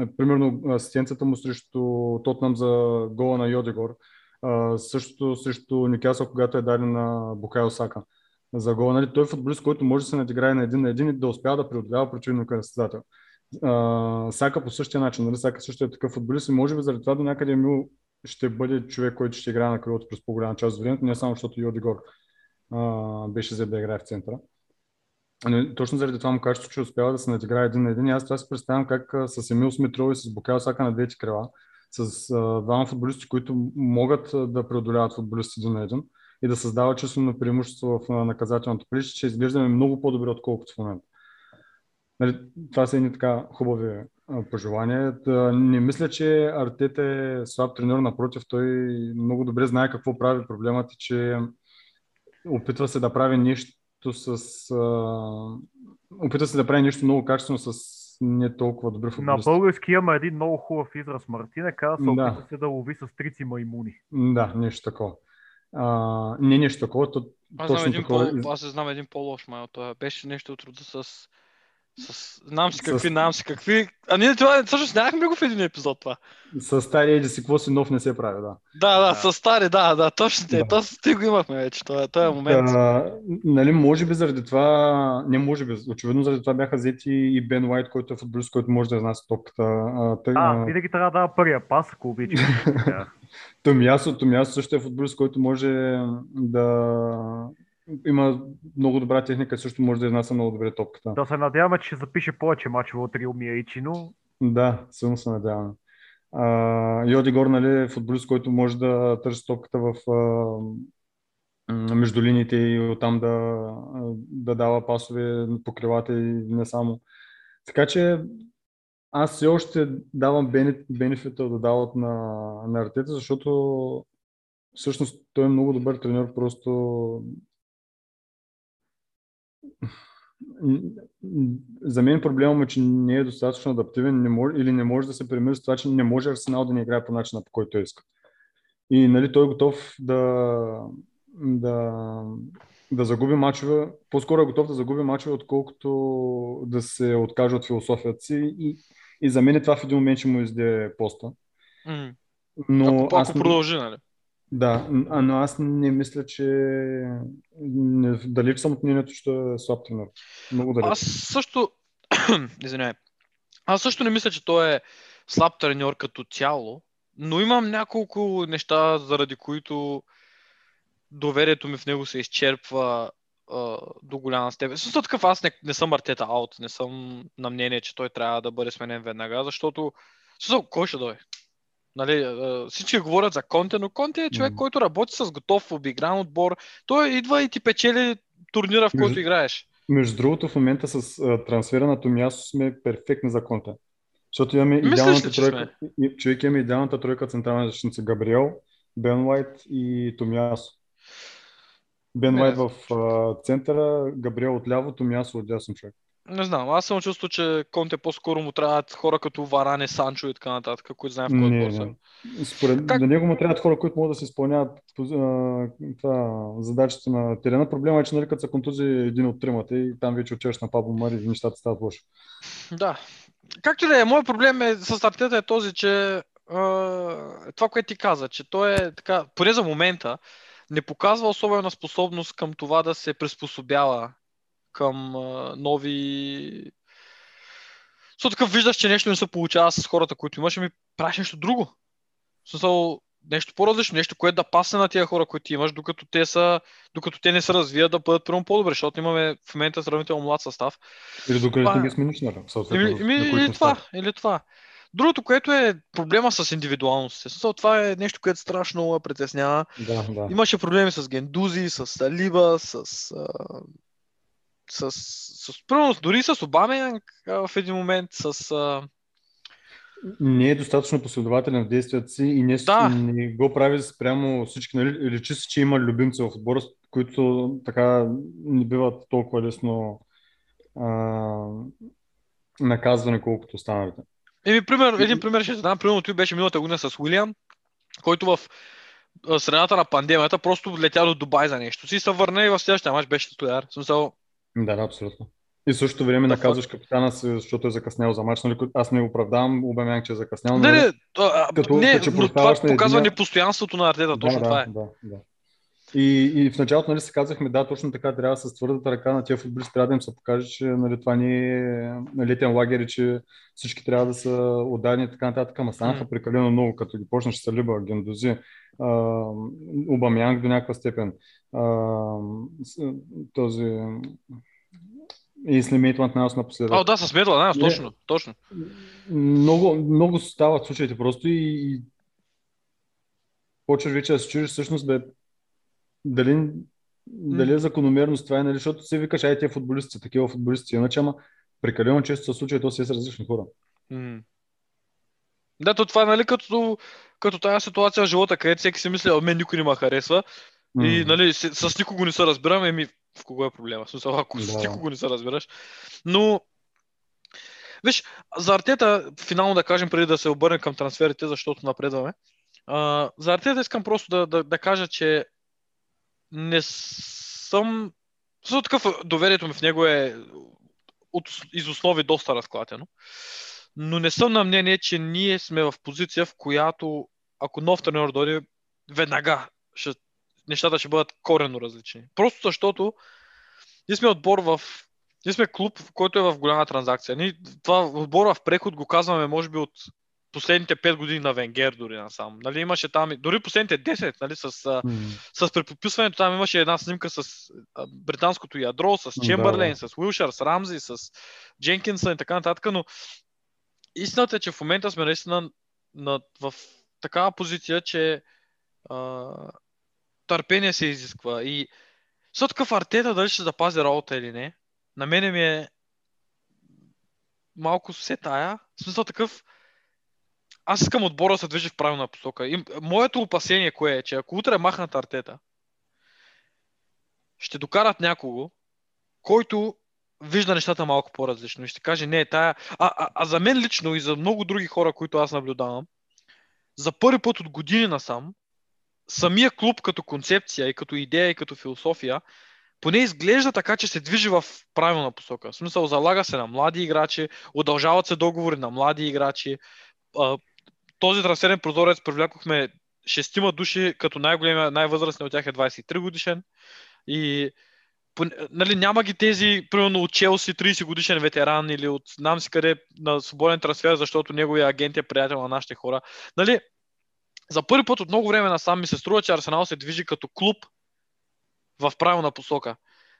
е, примерно, асистенцията му срещу Тотнам за гола на Йодегор. А, същото срещу Никасъл, когато е даден на Букайо Сака за гола. Нали? Той е футболист, който може да се надиграе на един на един и да успява да преодолява противника състезател. Сака по същия начин. Нали? Сака също е такъв футболист и може би заради това до някъде Емил ще бъде човек, който ще играе на крилото през по-голяма част от времето, не само защото Йодегор а, беше взет да играе в центъра. Но точно заради това му качество, че успява да се надиграе един на един. И аз това си представям как а, с Емил Смитров и с Букал Сака на двете крила, с двама футболисти, които могат а, да преодоляват футболисти един на един и да създават чувствено преимущество в наказателното поле, ще изглеждаме много по-добре, отколкото в момента. Нали, това са едни така хубави пожелания. Не мисля, че Артета е слаб тренер, напротив, той много добре знае какво прави. Проблемът е, че опитва се да прави нещо с... Опитва се да прави нещо много качествено с не толкова добри На футболисти. български има един много хубав израз, Мартине, каза се Да. опита се да лови с трици маймуни. Да, нещо такова. А, не нещо такова, то, Аз знам точно един, такова. по, аз знам един по-лош май от това. Беше нещо от рода с... с... Знам си С- какви, знам си какви. А ние това, всъщност нямахме го в един епизод това. С стария еди си, какво си нов не се прави, да. Да, да, с стари, да, да, точно те. Да. То, ти го имахме вече, това, този момент. Да, нали, може би заради това, не може би, очевидно заради това бяха взети и Бен Уайт, който е футболист, който може да изнася топката. А, тъй, А, а, винаги трябва да дава първия пас, ако обичаш. Така. Томясо, Томясо също е футболист, който може да има много добра техника, също може да изнася много добре топката. да се надяваме, че ще запише повече мачове от Рил Миейчино. Да, силно се надяваме. А, Йоди Гор, нали, е футболист, който може да търси топката в а, между линиите и оттам да, да дава пасове по крилата и не само. Така че аз все още давам бенефита да дават на, на Артета, защото всъщност той е много добър тренер, просто за мен проблемът е, че не е достатъчно адаптивен не може, или не може да се примири с това, че не може Арсенал да не играе по начина, по който иска. И нали, той е готов да, да, да загуби мачове, по-скоро е готов да загуби мачове, отколкото да се откаже от философията си. И, и за мен това в един момент ще му изде поста. Но Ако, аз ако продължи, нали? Да, а, но аз не мисля, че не, далеч съм от мнението, че е слаб тренер. Много далеч. Аз също... Извинявай. Аз също не мисля, че той е слаб треньор като цяло, но имам няколко неща, заради които доверието ми в него се изчерпва а, до голяма степен. Също такъв аз не, не съм артета аут, не съм на мнение, че той трябва да бъде сменен веднага, защото също, кой ще дойде? Нали, всички говорят за Конте, но Конте е човек, Мгм. който работи с готов обигран отбор. Той идва и ти печели турнира, в който Между- играеш. Между другото, в момента с а, трансфера на Томясо сме перфектни за конте. Защото имаме Мислиш ли, идеалната че тройка. И, човек имаме идеалната тройка централна защитница Габриел, Бен Уайт и Томясо. Бен Не, Уайт не в а, центъра, Габриел отляво, Томясо отдясно човек. Не знам, аз съм чувство, че Конте по-скоро му трябват хора като Варане, Санчо и така нататък, които знаем в кой отбор са. Според Как- на него му трябват хора, които могат да се изпълняват това, задачите на терена. Проблема е, че нали, като се контузи един от тримата и там вече отиваш на Пабло Мари и нещата стават лоши. Да. Както и да е, моят проблем е с Артета е този, че а, това, което ти каза, че той е така, поне за момента, не показва особена способност към това да се приспособява към а, нови... So, такъв виждаш, че нещо не се получава с хората, които имаш, ми правиш нещо друго. В смисъл, нещо по-различно, нещо, което да пасне на тия хора, които имаш, докато те, са, докато те не се развият да бъдат прямо по-добре, защото имаме в момента сравнително млад състав. Или докато Това не ги смениш, нали? съответно, Или, или, това, или това. Другото, което е проблема с индивидуалност. Смисъл, Това е нещо, което страшно ме притеснява. Да, да. Имаше проблеми с Гендузи, с Салиба, с, а, с, с, примерно, дори с Обамеянг а, в един момент, с... А, Не е достатъчно последователен в действията си и не, Да. не го прави спрямо всички. Нали? Личи се, че има любимци в отбора, които така не биват толкова лесно а, наказвани, колкото останалите. Еми, пример, един пример ще дам. Примерно, той беше миналата година с Уилиам, който в средата на пандемията просто летя до Дубай за нещо си, се върна и в следващия мач беше стояр. Смисъл, Да, да, абсолютно. И в същото време Да, наказваш капитана си, защото е закъснял за мач. Нали? Аз не оправдавам, обемян, че е закъснял. Не, нали? не, а, Като- не като но това на показва единия- непостоянството на Артета, точно да, това е. Да, да. И, и в началото нали, се казахме, да, точно така трябва с твърдата ръка на тия футболисти, трябва да им се покаже, че нали, това не е летен лагер и че всички трябва да са отдадени и така нататък, ама станаха прекалено много, като ги почнеш с Либа, Гендози, Обамянг до някаква степен, а, с- този и Слимейтмант нас напоследък. А, да, с Медла, да, точно, точно. Много, много стават случаите просто и, и почваш вече да се чудиш всъщност бе, дали, дали е закономерност това е, нали, защото си викаш, ай, тия футболисти, такива футболисти, иначе, ама прекалено често се случва и то си е с различни хора. М. Да, то това е нали като, като тази ситуация в живота, където всеки си мисли, а мен никой не ме харесва и М. нали, с, с никого не се разбираме, еми в кого е проблема? Смисъл, ако с Да. никого не се разбираш. Но, виж, за Артета, финално да кажем, преди да се обърнем към трансферите, защото напредваме, а, за Артета искам просто да, да, да кажа, че не съм... Също такъв доверието ми в него е от, из основи доста разклатено. Но не съм на мнение, че ние сме в позиция, в която ако нов тренер дойде, веднага ще, нещата ще бъдат коренно различни. Просто защото ние сме отбор в... Ние сме клуб, който е в голяма транзакция. Ние, това отбора в преход го казваме, може би, от последните 5 години на Венгер дори насам. Нали, имаше там, дори последните 10, нали, с, М. с преподписването там имаше една снимка с британското ядро, с Чемберлейн, да. с Уилшар, с Рамзи, с Дженкинсън и така нататък, но истината е, че в момента сме наистина на, в такава позиция, че а, търпение се изисква. И също такъв артета дали ще запази работа или не, на мене ми е малко се тая. В смисъл такъв, аз искам отбора да се движи в правилна посока. И моето опасение кое е, че ако утре махнат артета, ще докарат някого, който вижда нещата малко по-различно и ще каже, не, тая... А, а, а за мен лично и за много други хора, които аз наблюдавам, за първи път от години насам, самия клуб като концепция и като идея и като философия, поне изглежда така, че се движи в правилна посока. В смисъл, залага се на млади играчи, удължават се договори на млади играчи. Този трансферен прозорец привлякохме шестима души, като най-големия, най-възрастният от тях е 23 годишен. И нали, няма ги тези, примерно от Челси 30 годишен ветеран или от знам си къде на свободен трансфер, защото неговия агент е приятел на нашите хора. Нали, за първи път от много време насам ми се струва, че Арсенал се движи като клуб в правилна посока.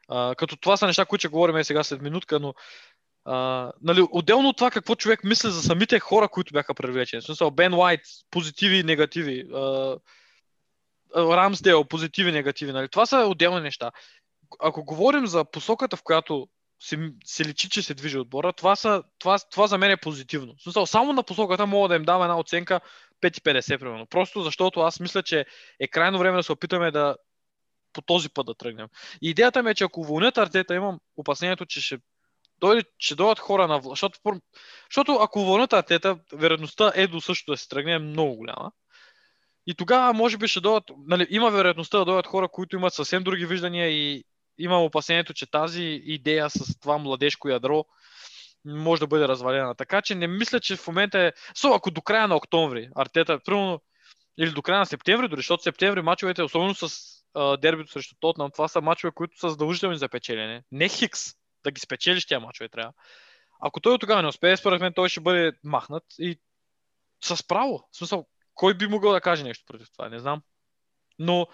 А, като това са неща, които ще говорим сега след минутка, но а, нали, отделно от това какво човек мисли за самите хора, които бяха привлечени. В смисъл, Бен Уайт, позитиви и негативи. А, позитиви и негативи. Нали? Това са отделни неща. Ако говорим за посоката, в която се, се личи, че се движи отбора, това, са, това, това за мен е позитивно. В смисъл, само на посоката мога да им дам една оценка 5,50 примерно. Просто защото аз мисля, че е крайно време да се опитаме да по този път да тръгнем. И идеята ми е, че ако уволнят Артета, имам опасението, че ще, дойде, ще дойдат хора на. Защото, защото ако уволнят Артета, вероятността е до също да се тръгне е много голяма. И тогава може би ще дойдат, нали, има вероятността да дойдат хора, които имат съвсем други виждания и имам опасението, че тази идея с това младежко ядро може да бъде развалена. Така че не мисля, че в момента е... Со, ако до края на октомври Артета, примерно, или до края на септември, дори, защото септември мачовете, особено с а, дербито срещу Тотнам, това са мачове, които са задължителни за печелене. Не Хикс, да ги спечелиш тия мачове трябва. Ако той тогава не успее, според мен той ще бъде махнат и с право. В смисъл, кой би могъл да каже нещо против това, не знам. Но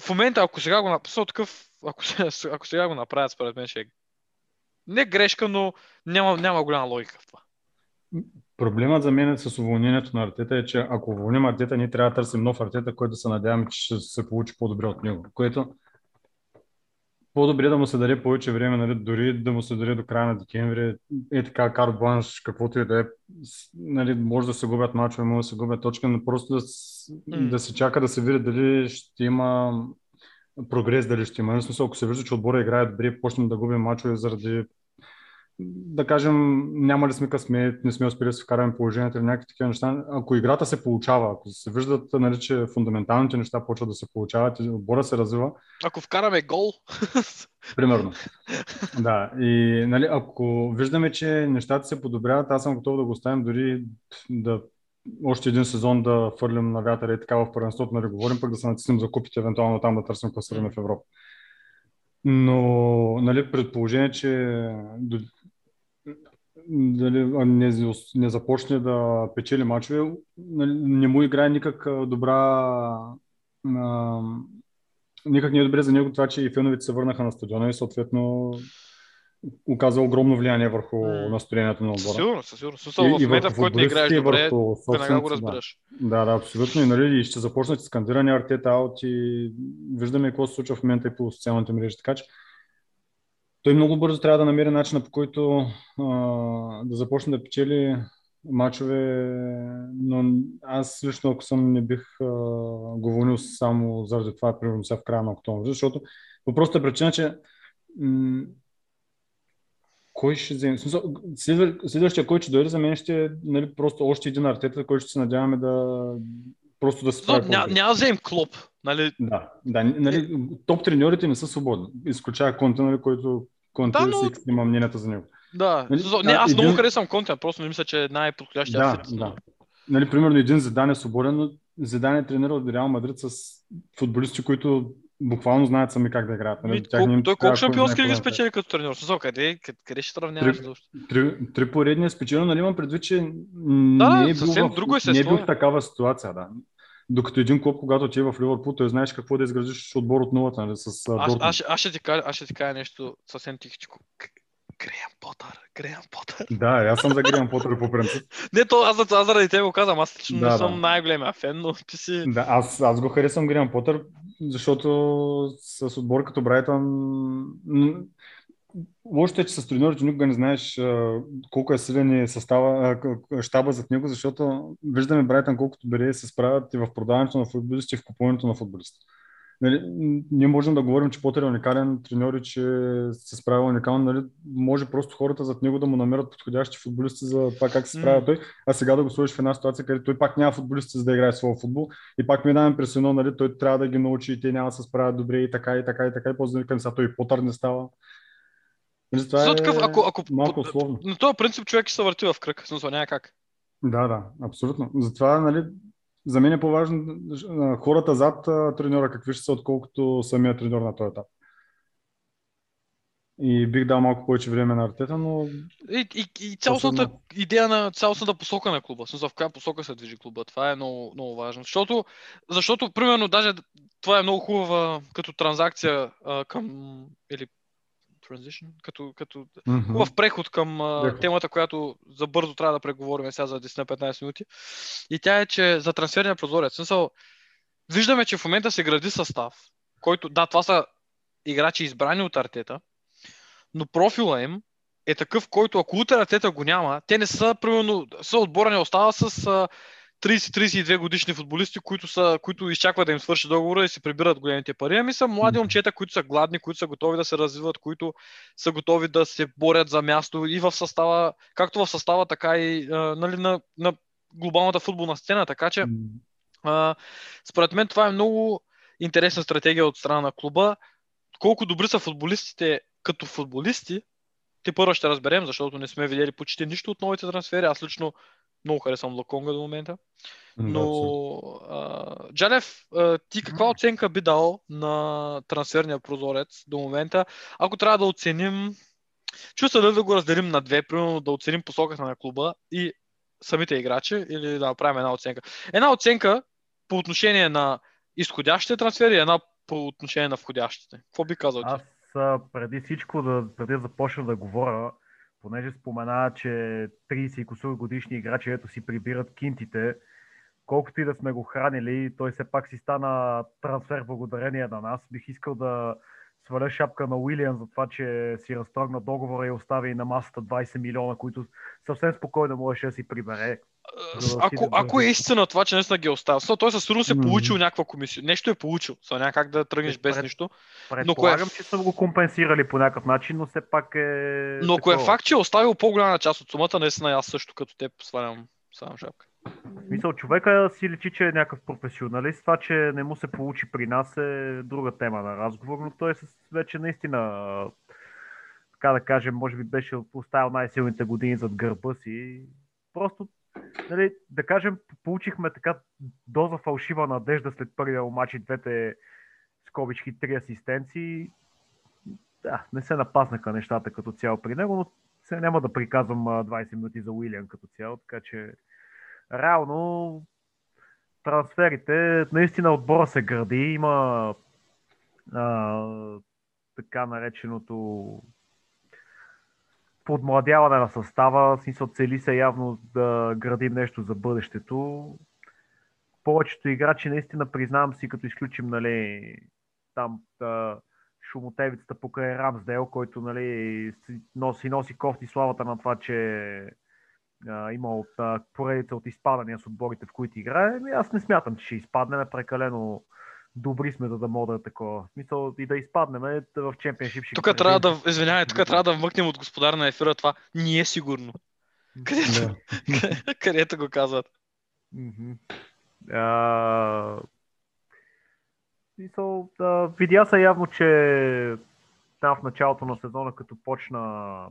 в момента, ако сега го направят, такъв, ако, ако сега го направят, според мен ще е не грешка, но няма, няма голяма логика в това. Проблемът за мен с уволнението на Артета е, че ако уволним Артета, ние трябва да търсим нов Артета, който да се надяваме, че ще се получи по-добре от него. Което по-добре да му се даде повече време, нали, дори да му се даде до края на декември. Е така, карт бланш, каквото и да е. Нали, може да се губят мачове, може да се губят точки, но просто да, да се чака да се види дали ще има прогрес, дали ще има. В смисъл, ако се вижда, че отбора играе добре, почнем да губим мачове заради да кажем, няма ли сме късмет, не сме успели да се вкараме положението или някакви такива неща. Ако играта се получава, ако се виждат, нали, че фундаменталните неща почват да се получават и отбора се развива, Ако вкараме гол, примерно. Да, и нали, ако виждаме, че нещата се подобряват, аз съм готов да го оставим дори да още един сезон да фърлим на вятъра и така в първенството, нали, говорим, пък да се натиснем за купите, евентуално там да търсим класиране в Европа. Но, нали, предположение, че дали, не, не започне да печели мачове, нали, не му играе никак добра а, никак не е добре за него това, че и феновете се върнаха на стадиона и съответно оказа огромно влияние върху настроението на отбора. сигурност, със сигурност. Смисъл, в момента, в който не играеш добре, веднага го разбираш. Да, да, абсолютно. И, нали, и ще започнат скандиране Артета аут и виждаме какво се случва в момента и по социалните мрежи. Така че той много бързо трябва да намери начина по който а, да започне да печели мачове, но аз лично, ако съм, не бих а, го вълнил само заради това, примерно сега в края на октомври, защото по простата причина, че м- кой ще вземе? Смисъл, следва- следващия, който ще дойде за мен ще е нали, просто още един артета, който ще се надяваме да просто да се ня, по-добре. няма да вземем клоп. Нали? Да, да, нали, топ треньорите не са свободни, изключая Конте, нали, който Конте Да, но- всеки има мненията за него. Да. Нали, Не, аз много един- харесвам контент, просто не мисля, че е най-подходящия Да, фит. да. Нали, примерно един Зидан е свободен, но Зидан е тренирал Реал Мадрид с футболисти, които буквално знаят сами как да играят. Нали? Ми, им той колко шампионски лиги спечели като треньор? Смисъл, къде, къде, къде ще сравняваш? Три-? Три, три поредни е спечелено, нали имам предвид, че Да, не, е бил в, друго не е бил е. в такава ситуация, да. Докато един клуб, когато ти е в Ливърпул, той знаеш какво да изградиш отбор от нулата, нали, с Аз, Дортмунд. аз, ще- аз, ще ти кажа, аз ще ти кажа нещо съвсем тихичко. Греъм Потър, Греъм Потър. Да, аз съм за Гриан Потър по принцип. Не, то аз, аз заради тебе го казвам, аз лично Да, не съм да. най-големия фен, но ти си... Да, аз, аз го харесвам Гриан Потър, защото с отбор като Брайтън... Лошото е, че с треньорите никога не знаеш а, колко е силен и състава, а, щаба зад него, защото виждаме Брайтън колкото бере се справят и в продаването на футболисти, и в купуването на футболисти. Нали, ние можем да говорим, че Потър е уникален треньор и че се справя уникално. Нали, може просто хората зад него да му намерят подходящи футболисти за това как се справя М. той, а сега да го сложиш в една ситуация, където той пак няма футболисти за да играе своя футбол и пак минаваме през едно, нали, той трябва да ги научи и те няма да се справят добре и така и така и така и после да викам сега той и Потър не става. Това е такъв, ако, ако, малко условно. На този принцип човек ще се върти в кръг. В Смисъл, няма как. Да, да, абсолютно. Затова, нали, за мен е по-важно хората зад треньора какви ще са, отколкото самия треньор на този етап. И бих дал малко повече време на артета, но И, и, и цялостната Особено. идея на цялостната посока на клуба, в коя посока се движи клуба, това е много, много важно. Защото, защото, примерно, даже това е много хубава като транзакция а, към, или transition, като, като мгм. хубав преход към а, темата, която за бързо трябва да преговорим сега за 10-15 минути. И тя е, че за трансферния прозорец. Смисъл, виждаме, че в момента се гради състав, който, да, това са играчи избрани от Артета, но профила им е такъв, който ако утре Артета го няма, те не са, примерно, са отбора не остава с а, 30-32 годишни футболисти, които, са, които изчакват да им свърши договора и си прибират големите пари, ами са млади момчета, които са гладни, които са готови да се развиват, които са готови да се борят за място и в състава, както в състава, така и а, нали, на, на глобалната футболна сцена. Така че а, според мен това е много интересна стратегия от страна на клуба. Колко добри са футболистите като футболисти, те първо ще разберем, защото не сме видели почти нищо от новите трансфери. Аз лично много харесвам Лаконга до момента. Да, Но, а, Джалев, а, ти каква оценка би дал на трансферния прозорец до момента? Ако трябва да оценим, чувства ли да го разделим на две, примерно да оценим посоката на клуба и самите играчи или да направим една оценка? Една оценка по отношение на изходящите трансфери и една по отношение на входящите. Какво би казал ти? Аз преди всичко, да, преди да започна да говоря, понеже спомена, че 30 и кусур годишни играчи ето си прибират кинтите, колкото и да сме го хранили, той все пак си стана трансфер благодарение на нас. Бих искал да сваля шапка на Уилиан за това, че си разтрогна договора и остави на масата 20 милиона, които съвсем спокойно можеше да си прибере. Да Ако, ако е истина това, че наистина ги е оставил, той със сигурност е получил някаква комисия. Нещо е получил. Са няма как да тръгнеш без Пред- нищо. Предполагам, че са го компенсирали по някакъв начин, но все пак е... Но ако е факт, че е оставил по-голяма част от сумата, наистина аз също като теб свалям, свалям шапка. В смисъл, човека си личи, че е някакъв професионалист. Това, че не му се получи при нас е друга тема на разговор, но той е вече наистина, така да кажем, може би беше оставил най-силните години зад гърба си. Просто, нали, да кажем, получихме така доза фалшива надежда след първия матч и двете скобички, три асистенции. Да, не се напаснаха нещата като цяло при него, но сега няма да приказвам а, 20 минути за Уилиан като цяло, така че реално трансферите, наистина отбора се гради, има а, така нареченото подмладяване на състава, смисъл цели се явно да градим нещо за бъдещето. Повечето играчи наистина признавам си, като изключим нали, там а, шумотевицата покрай Рамсдейл, който нали, си носи, носи кофти славата на това, че а, има от а, поредица от изпадания с отборите, в които играе. Ами Аз не смятам, че ще изпаднем прекалено добри сме, за да мога да е такова. В смисъл и да изпаднем в чемпионшип. Тук трябва да, извинявай, тук трябва да вмъкнем от господар на ефира това. Не е сигурно. Където, Да. където го казват. Смисъл, да, видя се явно, че там в началото на сезона, като почна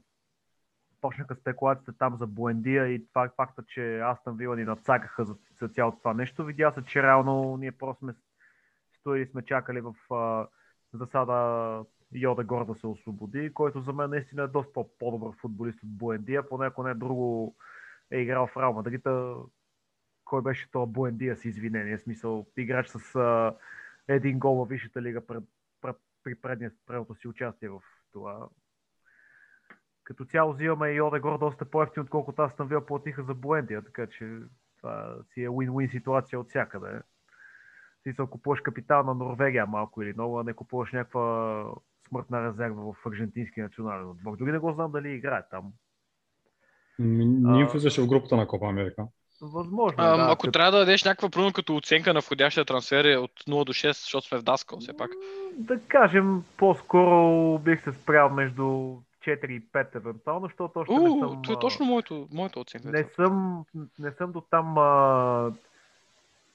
почнаха спекулациите там за Буендия и това факта, че Астън Вила ни надцакаха за, за цялото това нещо, видя се, че реално ние просто сме стоили сме чакали в а, засада Йода Гор да се освободи, който за мен наистина е доста по- по-добър футболист от Буендия, поне ако не друго е играл в Реал Мадрид, кой беше това Буендия с извинение, смисъл играч с а, един гол във Висшата лига пред, пред, при предния, предното си участие в това. Като цяло взимаме и Одегор доста по-ефтин, отколкото аз съм платиха за Буендия, така че това си е win-win ситуация от всякъде. Смисъл, купуваш капитал на Норвегия малко или много, а не купуваш някаква смъртна резерва в аржентински национален отбор. Дори не го знам дали играе там. Ние влизаше в групата на Копа Америка. Възможно е, А, да. ако като- трябва да дадеш някаква примерно като оценка на входящия трансфер е от 0 до 6, защото сме в Даскал все пак. Да кажем, по-скоро бих се спрял между 4 и 5 евентуално, защото още не У, съм... това е точно моето, моята оценка. Не съм, не съм до там, а,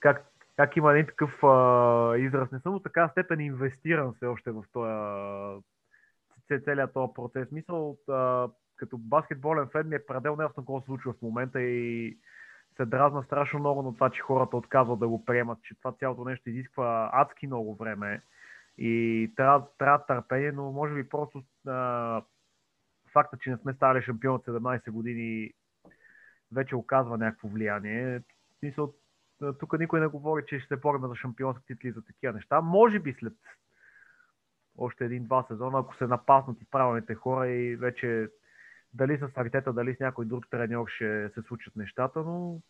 как, как има един такъв а, израз, не съм до така степен инвестиран все още в този целият този процес. Мисъл, а, като баскетболен фен ми е пределно ясно какво се случва в момента и се дразна страшно много на това, че хората отказват да го приемат, че това цялото нещо изисква адски много време и трябва, трябва търпение, но може би просто а, факта, че не сме ставали шампион от 17 години вече оказва някакво влияние. В смисъл, тук никой не говори, че ще се за шампионски титли за такива неща. Може би след още един-два сезона, ако се напаснат и правилните хора и вече дали с Артета, дали с някой друг треньор ще се случат нещата, но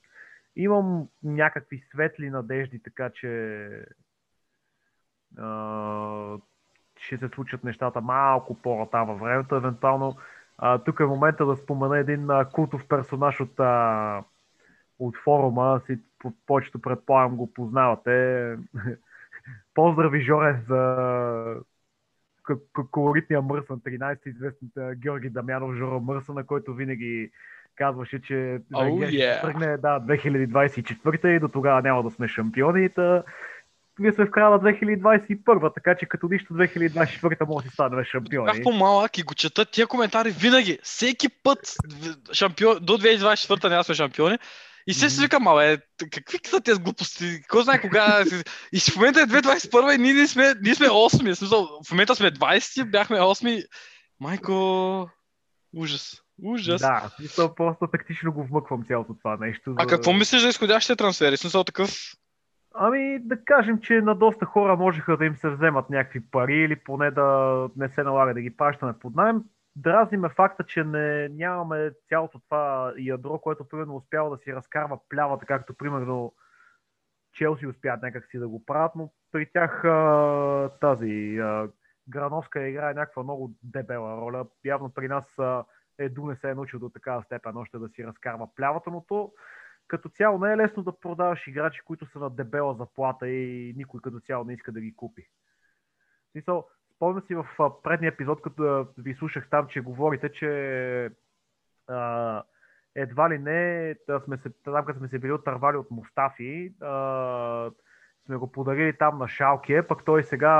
имам някакви светли надежди, така че а, ще се случат нещата малко по-натам във времето. Евентуално а, тук е момента да спомена един а, култов персонаж от, а, от форума. Си, по- повечето предполагам го познавате. Поздрави, Жоре, за к- колоритния мърсън 13, известният а, Георги Дамянов, Жоро Мърсън, на който винаги казваше, че Oh, Венгер ще yeah. тръгне да, 2024 и до тогава няма да сме шампиони. Та, ние сме в края на 2021, така че като нищо 2024 може да си станем шампиони. Бях по-малък и го чета тия коментари винаги. Всеки път шампион, до 2024 няма сме шампиони. И се си викам, абе, какви са тези глупости? Кой знае кога? И в момента е 2021 и ние, не сме, ние сме 8. В, смисъл, в момента сме 20, бяхме 8. Майко, ужас. Ужас. Да, смисъл просто тактично го вмъквам цялото това нещо. А за- какво мислиш за изходящите трансфери? Смисъл такъв... Ами да кажем, че на доста хора можеха да им се вземат някакви пари или поне да не се налага да ги пращаме под найем. Дразни ме факта, че не, нямаме цялото това ядро, което примерно успява да си разкарва плявата, както примерно Челси успяват някак си да го правят, но при тях а, тази а, Грановска играе някаква много дебела роля. Явно при нас а, Еду не се е научил до такава степен още да си разкарва плявата, но то като цяло не е лесно да продаваш играчи, които са на дебела заплата и никой като цяло не иска да ги купи. Спомням си в предния епизод, като ви слушах там, че говорите, че а, едва ли не, да сме се, там като сме се били отървали от Мустафи, а, сме го подарили там на Шалке, пък той сега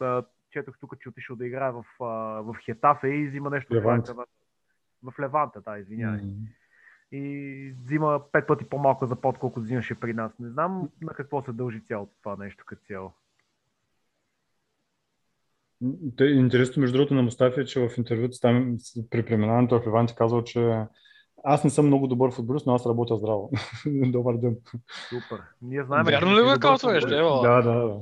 а, четох тук, че отишъл да играе в, а, в Хетафе и взима нещо проекта на- в Леванта, да, извинявай М. и взима пет пъти по-малко за под, колкото взимаше при нас. Не знам на какво се дължи цялото това нещо като цяло. Те, интересно, между другото, на Мустафи е, че в интервюто там при преминаването в Леванти казал, че аз не съм много добър футболист, но аз работя здраво. Добър ден. Супер. Ние знаем, Вярно ли го е. Ева, Да, да, да.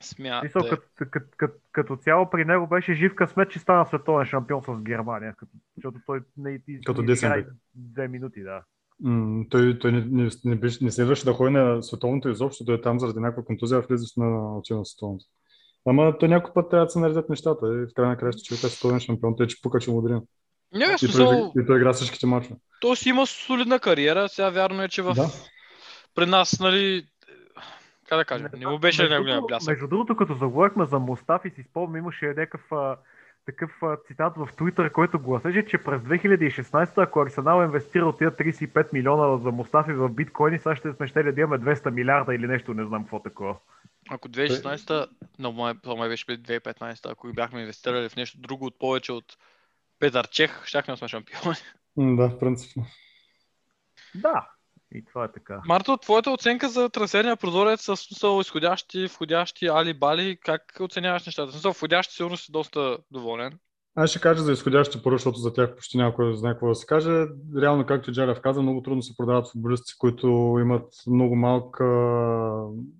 смятай. Мисъл, като, като, като, като цяло при него беше жив късмет, че стана световен шампион с Германия, като, защото той не, Като не две минути, да. М, той той не, не, не, беше, не следваше да ходи на световното изобщо, той е там заради някаква контузия, влезе на на световното. Ама то някой път трябва да се наредят нещата. И в края на краща човек е световен шампион, той е, че пука, че му. Не, И той, смисъл, и той игра всичките мачове. той си има солидна кариера. Сега вярно е, че в... Да. при нас, нали, как да кажа, не му беше другото- блясък. Между другото, като заговорихме за Мустафи, си спомням, имаше някакъв а, такъв а, цитат в Twitter, който гласеше, че през 2016, ако Арсенал инвестира тия 35 милиона за Мустафи в биткоини, сега ще сме ще да имаме 200 милиарда или нещо, не знам какво такова. Ако 2016-та, но май, май беше преди 2015-та, ако бяхме инвестирали в нещо друго от повече от Петър Чех, щяхме да сме шампиони. Да, принципно. Да, и това е така. Марто, твоята оценка за трансферния прозорец с смисъл изходящи, входящи, али-бали, как оценяваш нещата? В смисъл, входящи сигурно си доста доволен. Аз ще кажа за изходящите първо, защото за тях почти някой знае какво да се каже. Реално, както Джалев каза, много трудно се продават футболисти, които имат много малка,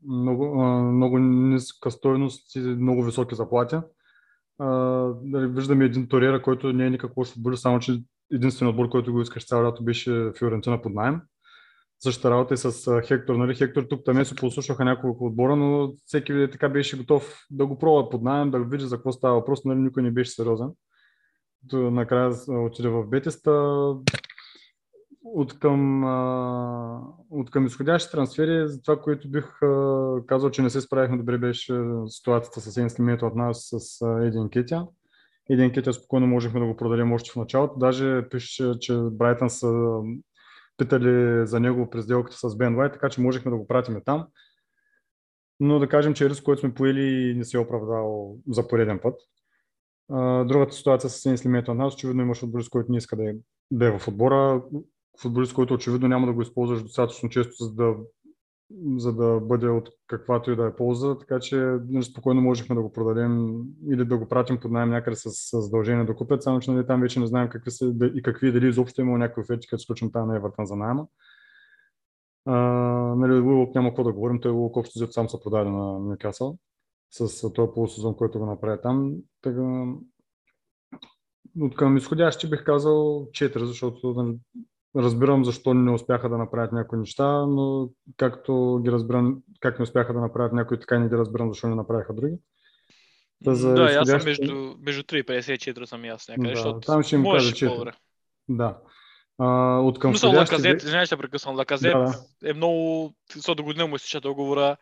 много, много ниска стойност и много високи заплати. А, дали, виждаме един Торера, който не е никак лош футболист, само че единствен отбор, който го искаш цял лято беше Фиорентина под найем. Същата работа и с Хектор. Нали? Хектор тук там се послушаха няколко отбора, но всеки така беше готов да го пробва под найем, да види за какво става въпрос. Нали? Никой не беше сериозен. До- Накрая отиде в Бетиста. От към, от към изходящи трансфери, за това, което бих казал, че не се справихме добре, беше ситуацията с Енски Мето от нас с а, Един Кетя. Един Кетя спокойно можехме да го продадем още в началото. Даже пише, че Брайтън са питали за него през сделката с Бен Уайт, така че можехме да го пратиме там. Но да кажем, че е риск, който сме поели, не се е оправдал за пореден път. Другата ситуация с Енсли Мето от нас, очевидно имаш футболист, който не иска да е, да е в отбора. Футболист, който очевидно няма да го използваш достатъчно често, за да, за да бъде от каквато и да е полза, така че спокойно можехме да го продадем или да го пратим под найем някъде с, с задължение да купят, само че нали, там вече не знаем какви са и какви дали изобщо е имало някакви оферти, като сключим там на Евертън за найема. А, нали, Уилок няма какво да говорим, той Уилок общо сам се продаде на Ньюкасъл с този полусезон, който го направи там. Така, от към изходящи бих казал 4, защото нали, разбирам защо не успяха да направят някои неща, но както ги разбирам, как не успяха да направят някои, така и не ги разбирам защо не направиха други. Та за да, аз съм изходящите- между, между 3 и 54 съм и аз някъде, Да, защото там ще им кажа по-добре. Да. А, от към входящи Лаказет, извинявай, ще прекъсвам. Лаказет Да, да. е много... Со до година му изтича договора.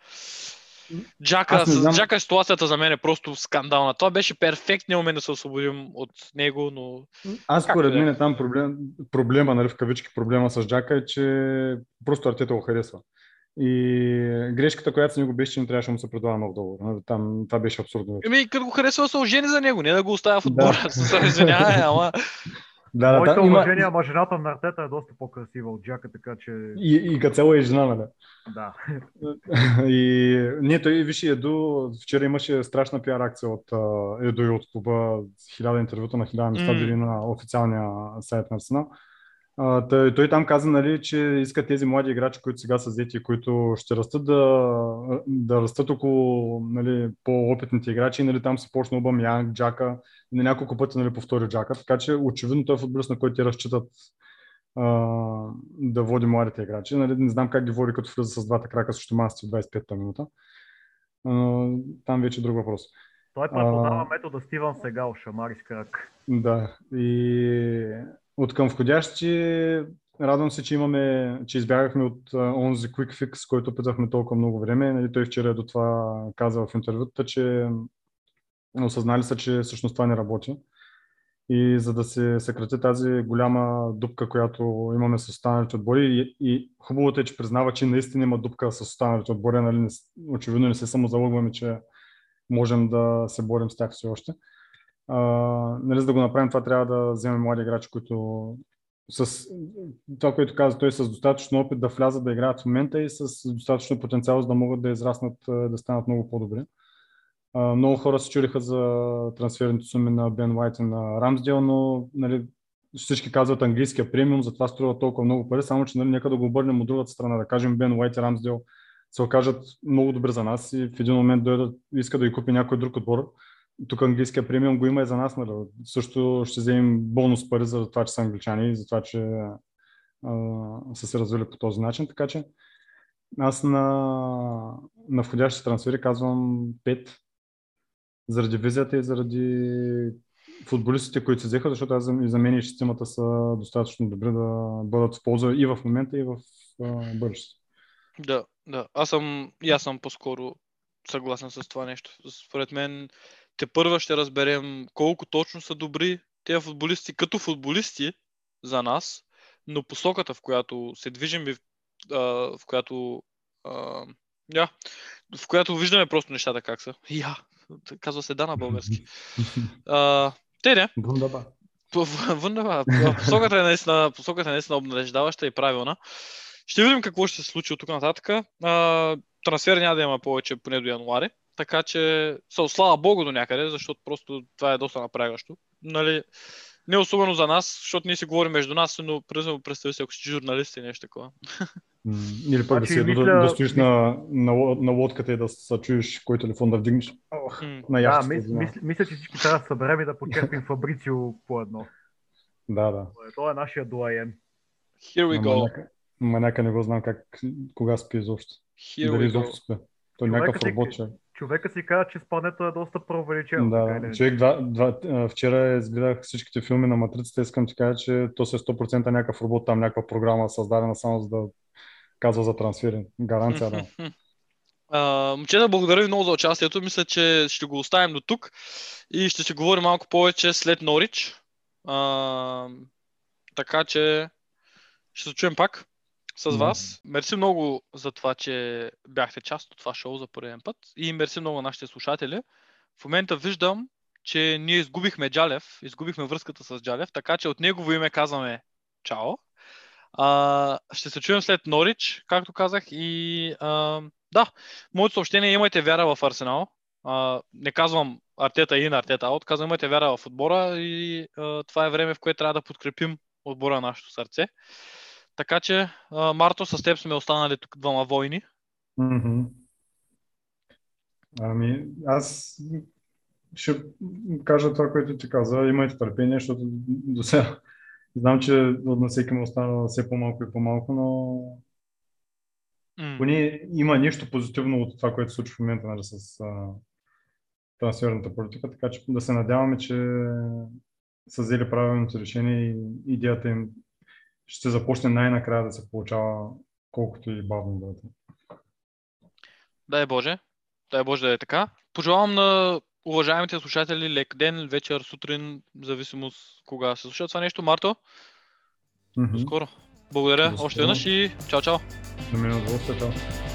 Джака, с Джака ситуацията за мен е просто скандална. Това беше перфектният момент да се освободим от него, но Аз според е. мен там проблем, проблема, нали, в кавички проблема с Джака е, че просто Артета го харесва. И грешката, която с него беше, че не трябваше да му се предлага нов договор. Нали, Там това беше абсурдно. Еми, като го харесва, се ожени за него, не да го оставя в отбора. Да. Извинявай, ама Да, да, Моите да, има... уважения, ама жената на Артета е доста по-красива от Джака, така че И, и като цяло е жена, нали? да. И не, той виж Еду, вчера имаше страшна пиар акция от Еду и от клуба, хиляда интервюта на хиляда места, М. дори на официалния сайт на Арсенал. А, той, той там каза, нали, че искат тези млади играчи, които сега са взети, които ще растат да, да растат около нали, по-опитните играчи. Нали, там се почна Обам Янг, Джака, на няколко пъти нали, повтори Джака. Така че очевидно той е футболист, на който те разчитат а, да води младите играчи. Нали, не знам как ги води, като влиза с двата крака срещу масти в 25-та минута. Но там вече е друг въпрос. Той преподава А. метода Стивън Сегал, шамари с крак. Да. И от към входящи, радвам се, че имаме, че избягахме от онзи quick fix, който питахме толкова много време. Нали, той вчера до това каза в интервюта, че осъзнали са, че всъщност това не работи. И за да се съкрати тази голяма дупка, която имаме с останалите отбори, и, и хубавото е, че признава, че наистина има дупка с останалите отбори, нали, очевидно не се самозалъгваме, че можем да се борим с тях все още. Нали, за да го направим, това трябва да вземем млади играчи, които с това, което каза той, с достатъчно опит да влязат да играят в момента и с достатъчно потенциал, за да могат да израснат, а, да станат много по-добри. Много хора се чудиха за трансферните суми на Бен Уайт и на Рамсдел, но нали, всички казват английския премиум, затова струва толкова много пари, само че нали, нека да го обърнем от другата страна, да кажем Бен Уайт и Рамсдел се окажат много добри за нас и в един момент дойдат, иска да ги купи някой друг отбор. Тук английския премиум го има и за нас, нали? Също ще вземем бонус пари за това, че са англичани и за това, че а, са се развили по този начин. Така че аз на, на входящи трансфери казвам 5 заради визията и заради футболистите, които се взеха, защото аз за- мен и системата са достатъчно добри да бъдат в полза и в момента, и в бъдещето. Да, да. Аз съм, и аз съм по-скоро съгласен с това нещо. Според мен, те първа ще разберем колко точно са добри тези футболисти като футболисти за нас, но посоката, в която се движим и в, която я, в която виждаме просто нещата как са. Я, казва се да на български. А, те не, Вундаба. Посоката е наистина, посоката е наистина обнадеждаваща и правилна. Ще видим какво ще се случи от тук нататък. А, трансфер няма да има повече поне до януари. Така че, са, слава богу до някъде, защото просто това е доста напрягащо. Нали, не особено за нас, защото ние си говорим между нас, но примерно представи си, ако си журналист и нещо такова. Или пък да, Значи, си, мисля- да, да стоиш на, на, на лодката и да се чуеш кой телефон да вдигнеш. Ох, М. на Да, яхтата. мис, мис, мисля, че всички трябва да се съберем и да почерпим Фабрицио по едно. Да, да. Той е нашия дуаен. Here we go. няка- Маняка не го знам как, кога спи изобщо. Here Дали we go. спи. Той е някакъв човек. Човека си каза, че спането е доста преувеличено. Да, човек, два, два, вчера изгледах всичките филми на Матрицата, искам ти кажа, че то се е 100% някакъв робот, там някаква програма създадена само за да казва за трансфери. Гаранция, да. А, момчета, благодаря ви много за участието. Мисля, че ще го оставим до тук и ще си говорим малко повече след Норич. А, така че ще се чуем пак с вас. Мерси много за това, че бяхте част от това шоу за пореден път и мерси много на нашите слушатели. В момента виждам, че ние изгубихме Джалев, изгубихме връзката с Джалев, така че от негово име казваме чао. А, ще се чуем след Норич, както казах и а, да, моето съобщение е имайте вяра в Арсенал. А, не казвам Артета и на Артета аут, казвам имайте вяра в отбора и а, това е време, в което трябва да подкрепим отбора на нашето сърце. Така че, а, Марто, с теб сме останали тук двама войни. Мгм. Ами, аз ще кажа това, което ти каза. Имайте търпение, защото до сега знам, че от на всеки му остава все по-малко и по-малко, но поне има нещо позитивно от това, което се случва в момента нали, с а, трансферната политика, така че да се надяваме, че са взели правилното решение и идеята им ще започне най-накрая да се получава колкото и бавно да е. Дай Боже. Дай Боже да е така. Пожелавам на уважаемите слушатели лек ден, вечер, сутрин, зависимост кога се слуша това нещо. Марто, до скоро. Благодаря До още веднъж и чао-чао. Е удоволствие. Чао.